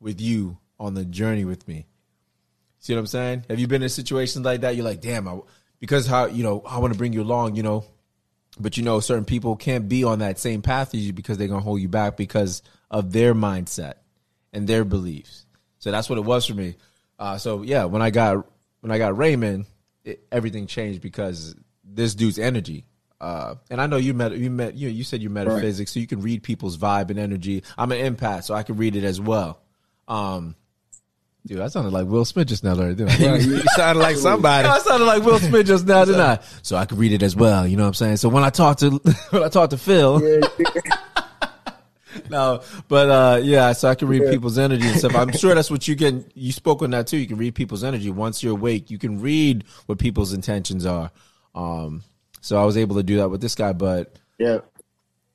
S1: with you on the journey with me. See what I'm saying? Have you been in situations like that? You're like, damn, I, because how you know I want to bring you along, you know, but you know certain people can't be on that same path as you because they're gonna hold you back because of their mindset and their beliefs. So that's what it was for me. Uh, so yeah, when I got when I got Raymond, it, everything changed because this dude's energy. Uh, and I know you met you met you. You said you metaphysics, so you can read people's vibe and energy. I'm an empath, so I can read it as well. Um, dude, I sounded like Will Smith just now, didn't I?
S2: you sounded like somebody.
S1: I sounded like Will Smith just now, didn't I? So I could read it as well. You know what I'm saying? So when I talk to when I talk to Phil, no, but uh, yeah, so I can read people's energy and stuff. I'm sure that's what you can. You spoke on that too. You can read people's energy once you're awake. You can read what people's intentions are. Um, so I was able to do that with this guy. But
S3: yeah.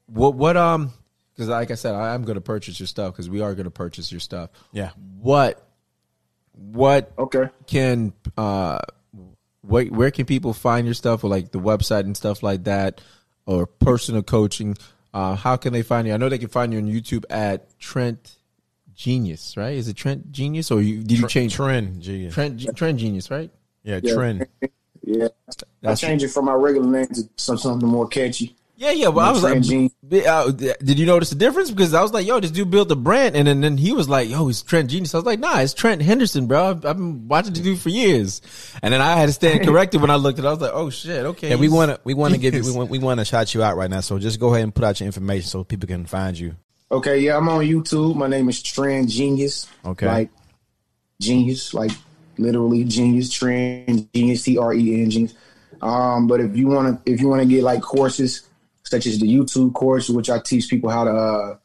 S1: what what um, because like I said, I am going to purchase your stuff because we are going to purchase your stuff.
S2: Yeah.
S1: What what
S3: Okay.
S1: can uh where where can people find your stuff or like the website and stuff like that or personal coaching uh how can they find you i know they can find you on youtube at trent genius right is it trent genius or you did you change
S2: Trend, G.
S1: trent Ge- trent genius right
S2: Yeah,
S3: Yeah.
S2: trend.
S3: Yeah. I
S1: That's-
S3: changed it from my regular name to something more catchy.
S1: Yeah yeah well i was like
S3: Trent Genius.
S1: uh, did you notice the difference because i was like yo this dude built a brand and then, then he was like yo he's trent genius i was like nah it's trent henderson bro i've, I've been watching the dude for years and then i had to stand corrected when i looked at it i was like oh shit okay
S2: Yeah, we want to we want to give you we
S1: genius.
S2: want we want to shout you out right now. So just go ahead and put out your information so people can find you.
S3: Okay, yeah, I'm on YouTube. My name is Trend Genius.
S2: Okay.
S3: Like genius, like literally genius, Trend Genius, T R E N Genius. Um, but if you want to, if you want to get like courses such as the YouTube course, which I teach people how to uh,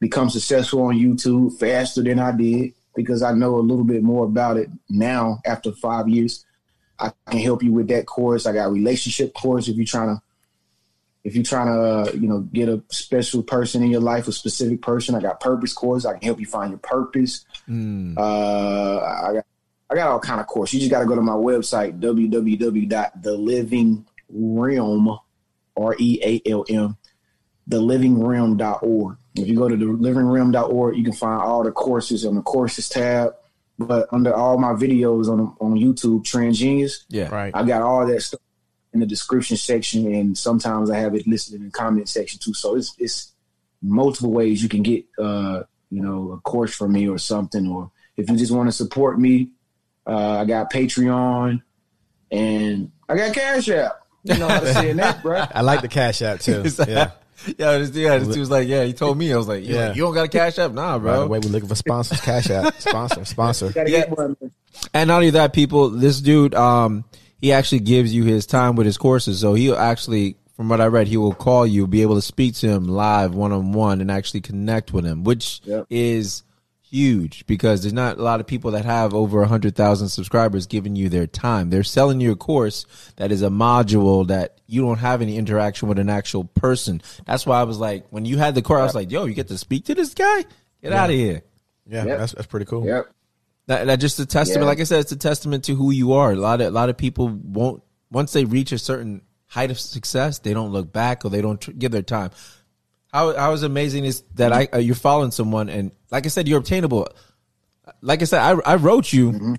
S3: become successful on YouTube faster than I did because I know a little bit more about it now after five years. I can help you with that course. I got a relationship course if you're trying to if you're trying to uh, you know get a special person in your life, a specific person, I got purpose course. I can help you find your purpose.
S1: Mm.
S3: Uh, I got I got all kind of course. You just got to go to my website www.thelivingrealm r e a l m thelivingrealm.org. If you go to thelivingrealm.org, you can find all the courses on the courses tab. But under all my videos on on YouTube, Trend Genius,
S1: Yeah.
S2: Right.
S3: I got all that stuff in the description section, and sometimes I have it listed in the comment section too. So it's it's multiple ways you can get uh, you know a course from me or something, or if you just want to support me, uh, I got Patreon and I got Cash App. You know how to say that, bro?
S2: I like the Cash App too. Yeah.
S1: Yeah, this, yeah, this dude was like, yeah, he told me. I was like, yeah,
S2: Yeah.
S1: you don't got a cash app? Nah, bro.
S2: By the way, we're looking for sponsors. Cash App. Sponsor. Sponsor.
S1: Yeah.
S3: get one.
S1: And not only that, people, this dude, um, he actually gives you his time with his courses. So he'll actually, from what I read, he will call you, be able to speak to him live, one on one, and actually connect with him, which
S3: Yep.
S1: is huge because there's not a lot of people that have over a hundred thousand subscribers giving you their time. They're selling you a course that is a module that you don't have any interaction with an actual person. That's why I was like, when you had the course, I was like, yo, you get to speak to this guy? Get out of here.
S2: Yeah,
S3: Yep.
S2: that's that's pretty cool.
S3: Yep.
S1: That, that just a testament.
S3: Yeah.
S1: Like I said, it's a testament to who you are. A lot of a lot of people won't once they reach a certain height of success, they don't look back or they don't tr- give their time. How how is amazing is that I uh, you're following someone and like I said, you're obtainable. Like I said, I I wrote you.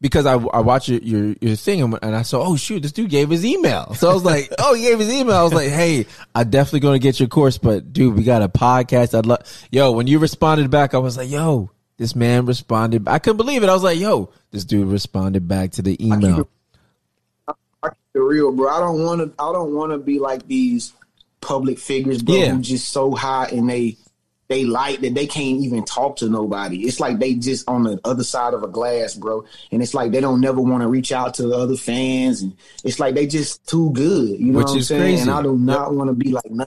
S1: Because I, I watched your, your your thing and and I saw oh shoot this dude gave his email so I was like oh he gave his email I was like hey I definitely gonna get your course but dude we got a podcast I'd love yo when you responded back I was like yo this man responded I couldn't believe it I was like yo this dude responded back to the email
S3: I keep it real, bro. I don't want to. I don't want to be like these public figures, bro,
S1: Yeah.
S3: who just so high and they they like that they can't even talk to nobody. It's like they just on the other side of a glass, bro. And it's like they don't never want to reach out to the other fans, and it's like they just too good. You know
S1: Which
S3: what I'm saying?
S1: crazy.
S3: And I do not want to be like. None,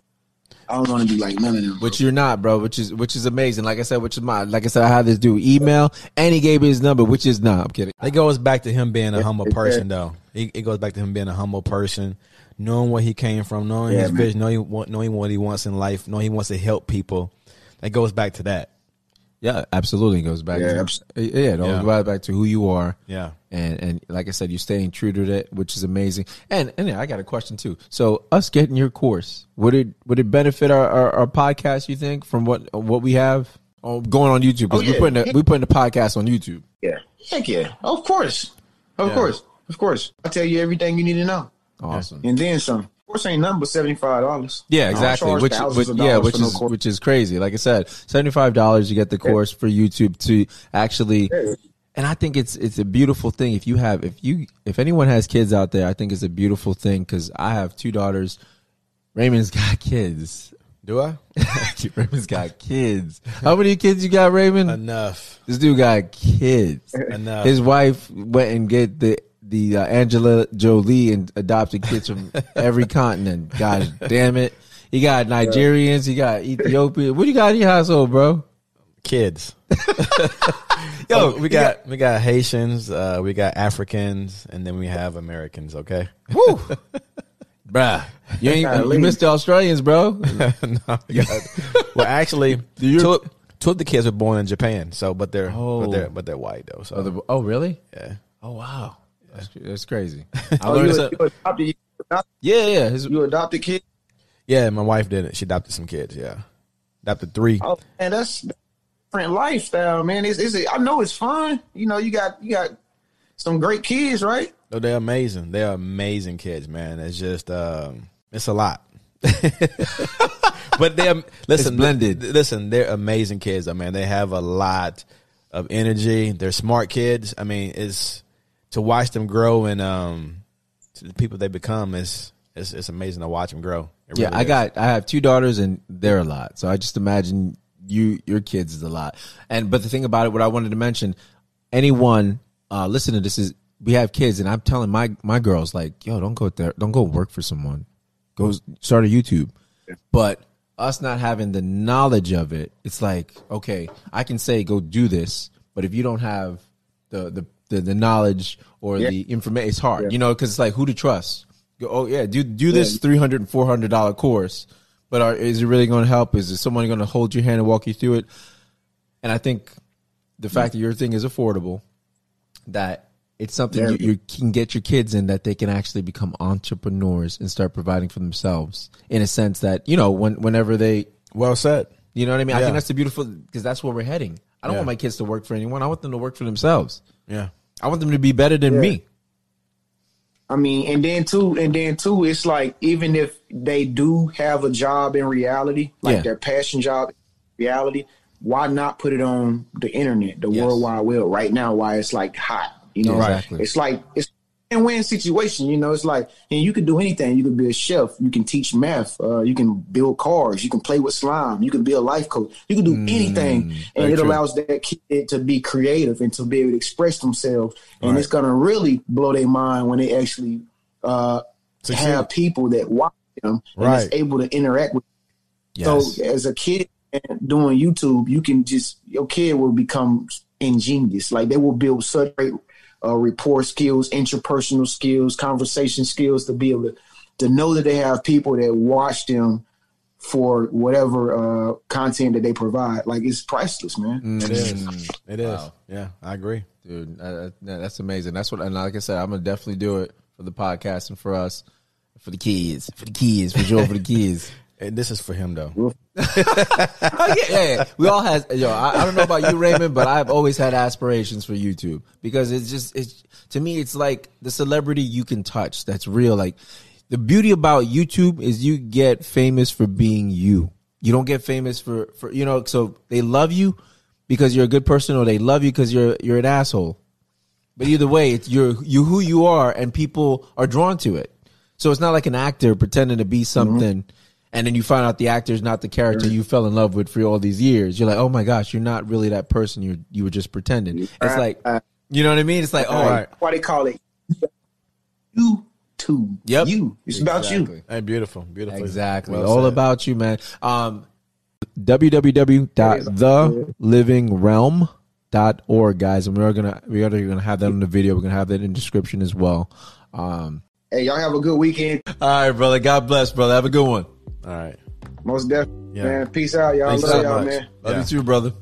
S3: I don't want to be like none of them. bro.
S1: which you're not bro which is which is amazing like I said which is my like I said I had this dude email and he gave me his number which is not I'm kidding
S2: It goes back to him being a humble person, though. It, it goes back to him being a humble person, knowing where he came from, knowing
S3: Yeah,
S2: his
S3: man.
S2: vision, knowing what, knowing what he wants in life, knowing he wants to help people. That goes back to that.
S1: yeah absolutely it goes back
S3: Yeah,
S1: to,
S3: abs-
S1: yeah it all
S2: Yeah.
S1: goes right back to who you are
S2: Yeah.
S1: and and like I said, you're staying true to that, which is amazing. And and yeah, I got a question too. So us getting your course would it would it benefit our, our, our podcast? You think from what what we have oh, going on YouTube? Oh, 'Cause
S3: Oh,
S1: we're
S3: yeah.
S1: putting the, we're putting the podcast on YouTube.
S3: yeah, heck yeah, of course, of
S2: Yeah.
S3: course, of course. I tell you everything you need to know,
S1: Awesome.
S3: and then some. Of course, ain't nothing but seventy five dollars.
S1: Yeah, exactly. Which, which yeah, which is which is crazy. Like I said, seventy five dollars you get the course for YouTube to actually.
S3: Yeah.
S1: And I think it's it's a beautiful thing if you have if you if anyone has kids out there, I think it's a beautiful thing because I have two daughters. Raymond's got kids.
S2: Do I?
S1: Raymond's got kids. How many kids you got, Raymond?
S2: Enough.
S1: This dude got kids.
S2: Enough.
S1: His wife went and get the the uh, Angela Jolie and adopted kids from every continent. God damn it! He got Nigerians. He got Ethiopia. What do you got in your household, bro?
S2: Kids.
S1: Yo,
S2: Oh, we got we got Haitians, uh, we got Africans, and then we have Americans. Okay.
S1: Woo. Bruh, you ain't you missed the Australians, bro.
S2: no, got- well, actually,
S1: you-
S2: two, two of the kids were born in Japan. So, but they're
S1: Oh.
S2: but they're but they're white though. So
S1: Oh, the- oh, really?
S2: yeah.
S1: Oh, wow. That's, that's crazy. I
S3: Oh,
S1: learned
S3: you,
S1: some-
S3: you adopted, you adopted,
S1: yeah, yeah. His,
S3: you adopted kids.
S2: Yeah, my wife did it. She adopted some kids. Yeah, adopted three.
S3: Oh man, that's different lifestyle, man. It's, it's I know it's fun. You know, you got you got some great kids, right?
S2: No, they're amazing. They're amazing kids, man. It's just um, it's a lot. but they're listen,
S1: It's blended.
S2: Listen, they're amazing kids. I mean, they have a lot of energy. They're smart kids. I mean, it's to watch them grow and um, to the people they become is it's, it's amazing to watch them grow. It
S1: yeah, I
S2: is.
S1: got I have two daughters and they're a lot. So I just imagine you your kids is a lot. And but the thing about it, what I wanted to mention, anyone uh listen to this is we have kids and I'm telling my my girls like, yo, don't go there, don't go work for someone. Go start a YouTube. But us not having the knowledge of it, it's like, okay, I can say go do this, but if you don't have the the the, the knowledge or
S3: Yeah.
S1: the information, it's hard, you know, because it's like who to trust. Go, oh yeah, do do this three hundred and four hundred dollar course, but are, is it really going to help? Is someone going to hold your hand and walk you through it? And I think the mm. fact that your thing is affordable, that it's something you, you can get your kids in that they can actually become entrepreneurs and start providing for themselves in a sense that you know when whenever they
S2: Well said.
S1: you know what I mean. I think that's the beautiful because that's where we're heading. I don't
S2: Yeah.
S1: want my kids to work for anyone. I want them to work for themselves.
S2: Yeah.
S1: I want them to be better than
S3: Yeah.
S1: me.
S3: I mean, and then too, and then too, it's like even if they do have a job in reality, like
S1: Yeah.
S3: their passion job, in reality, why not put it on the internet, the
S1: Yes.
S3: World Wide Web right now? Why it's like hot, you know?
S1: Exactly.
S3: It's like it's win situation, you know. It's like, and you can do anything. You can be a chef. You can teach math. Uh, you can build cars. You can play with slime. You can be a life coach. You can do anything, and
S1: Mm,
S3: it
S1: true.
S3: allows that kid to be creative and to be able to express themselves. And
S2: Right.
S3: it's gonna really blow their mind when they actually uh, have people that watch them and
S2: Right.
S3: is able to interact with.
S1: Yes.
S3: So as a kid doing YouTube, you can just your kid will become ingenious. Like they will build such great uh, rapport skills, interpersonal skills, conversation skills to be able to to know that they have people that watch them for whatever uh, content that they provide. Like it's priceless, man.
S2: It is.
S1: Mm.
S2: It is.
S1: Wow.
S2: Yeah, I agree.
S1: dude. Uh, that's amazing. That's what, and like I said, I'm gonna definitely do it for the podcast and for us, for the kids, for the kids, for sure, for the kids.
S2: And this is for him though.
S1: Oh, yeah, yeah. We all has yo. I, I don't know about you, Raymond, but I've always had aspirations for YouTube because it's just it's to me it's like the celebrity you can touch that's real. Like the beauty about YouTube is you get famous for being you. You don't get famous for for you know. So they love you because you're a good person, or they love you because you're you're an asshole. But either way, it's you're you who you are, and people are drawn to it. So it's not like an actor pretending to be something, mm-hmm. And then you find out the actor is not the character you fell in love with for all these years. You're like, oh my gosh, you're not really that person. You you were just pretending. It's like, you know what I mean? It's like, oh,
S2: Right.
S3: Why they call it YouTube?
S1: Yep.
S3: you. It's about you.
S1: Exactly.
S2: Hey, beautiful, beautiful.
S1: Exactly.
S2: Well
S1: All
S2: said.
S1: about you, man. Um, www.thelivingrealm.org, guys. And we're gonna we are gonna have that on the video. We're gonna have that in description as well. Um,
S3: Hey, y'all have a good weekend.
S1: all right, brother. God bless, brother. Have a good one.
S2: All right.
S3: Most definitely,
S2: Yeah.
S3: man. Peace out, y'all.
S1: Thanks
S3: Love
S1: so
S3: y'all,
S1: much.
S3: man.
S1: Love
S2: Yeah.
S1: you too, brother.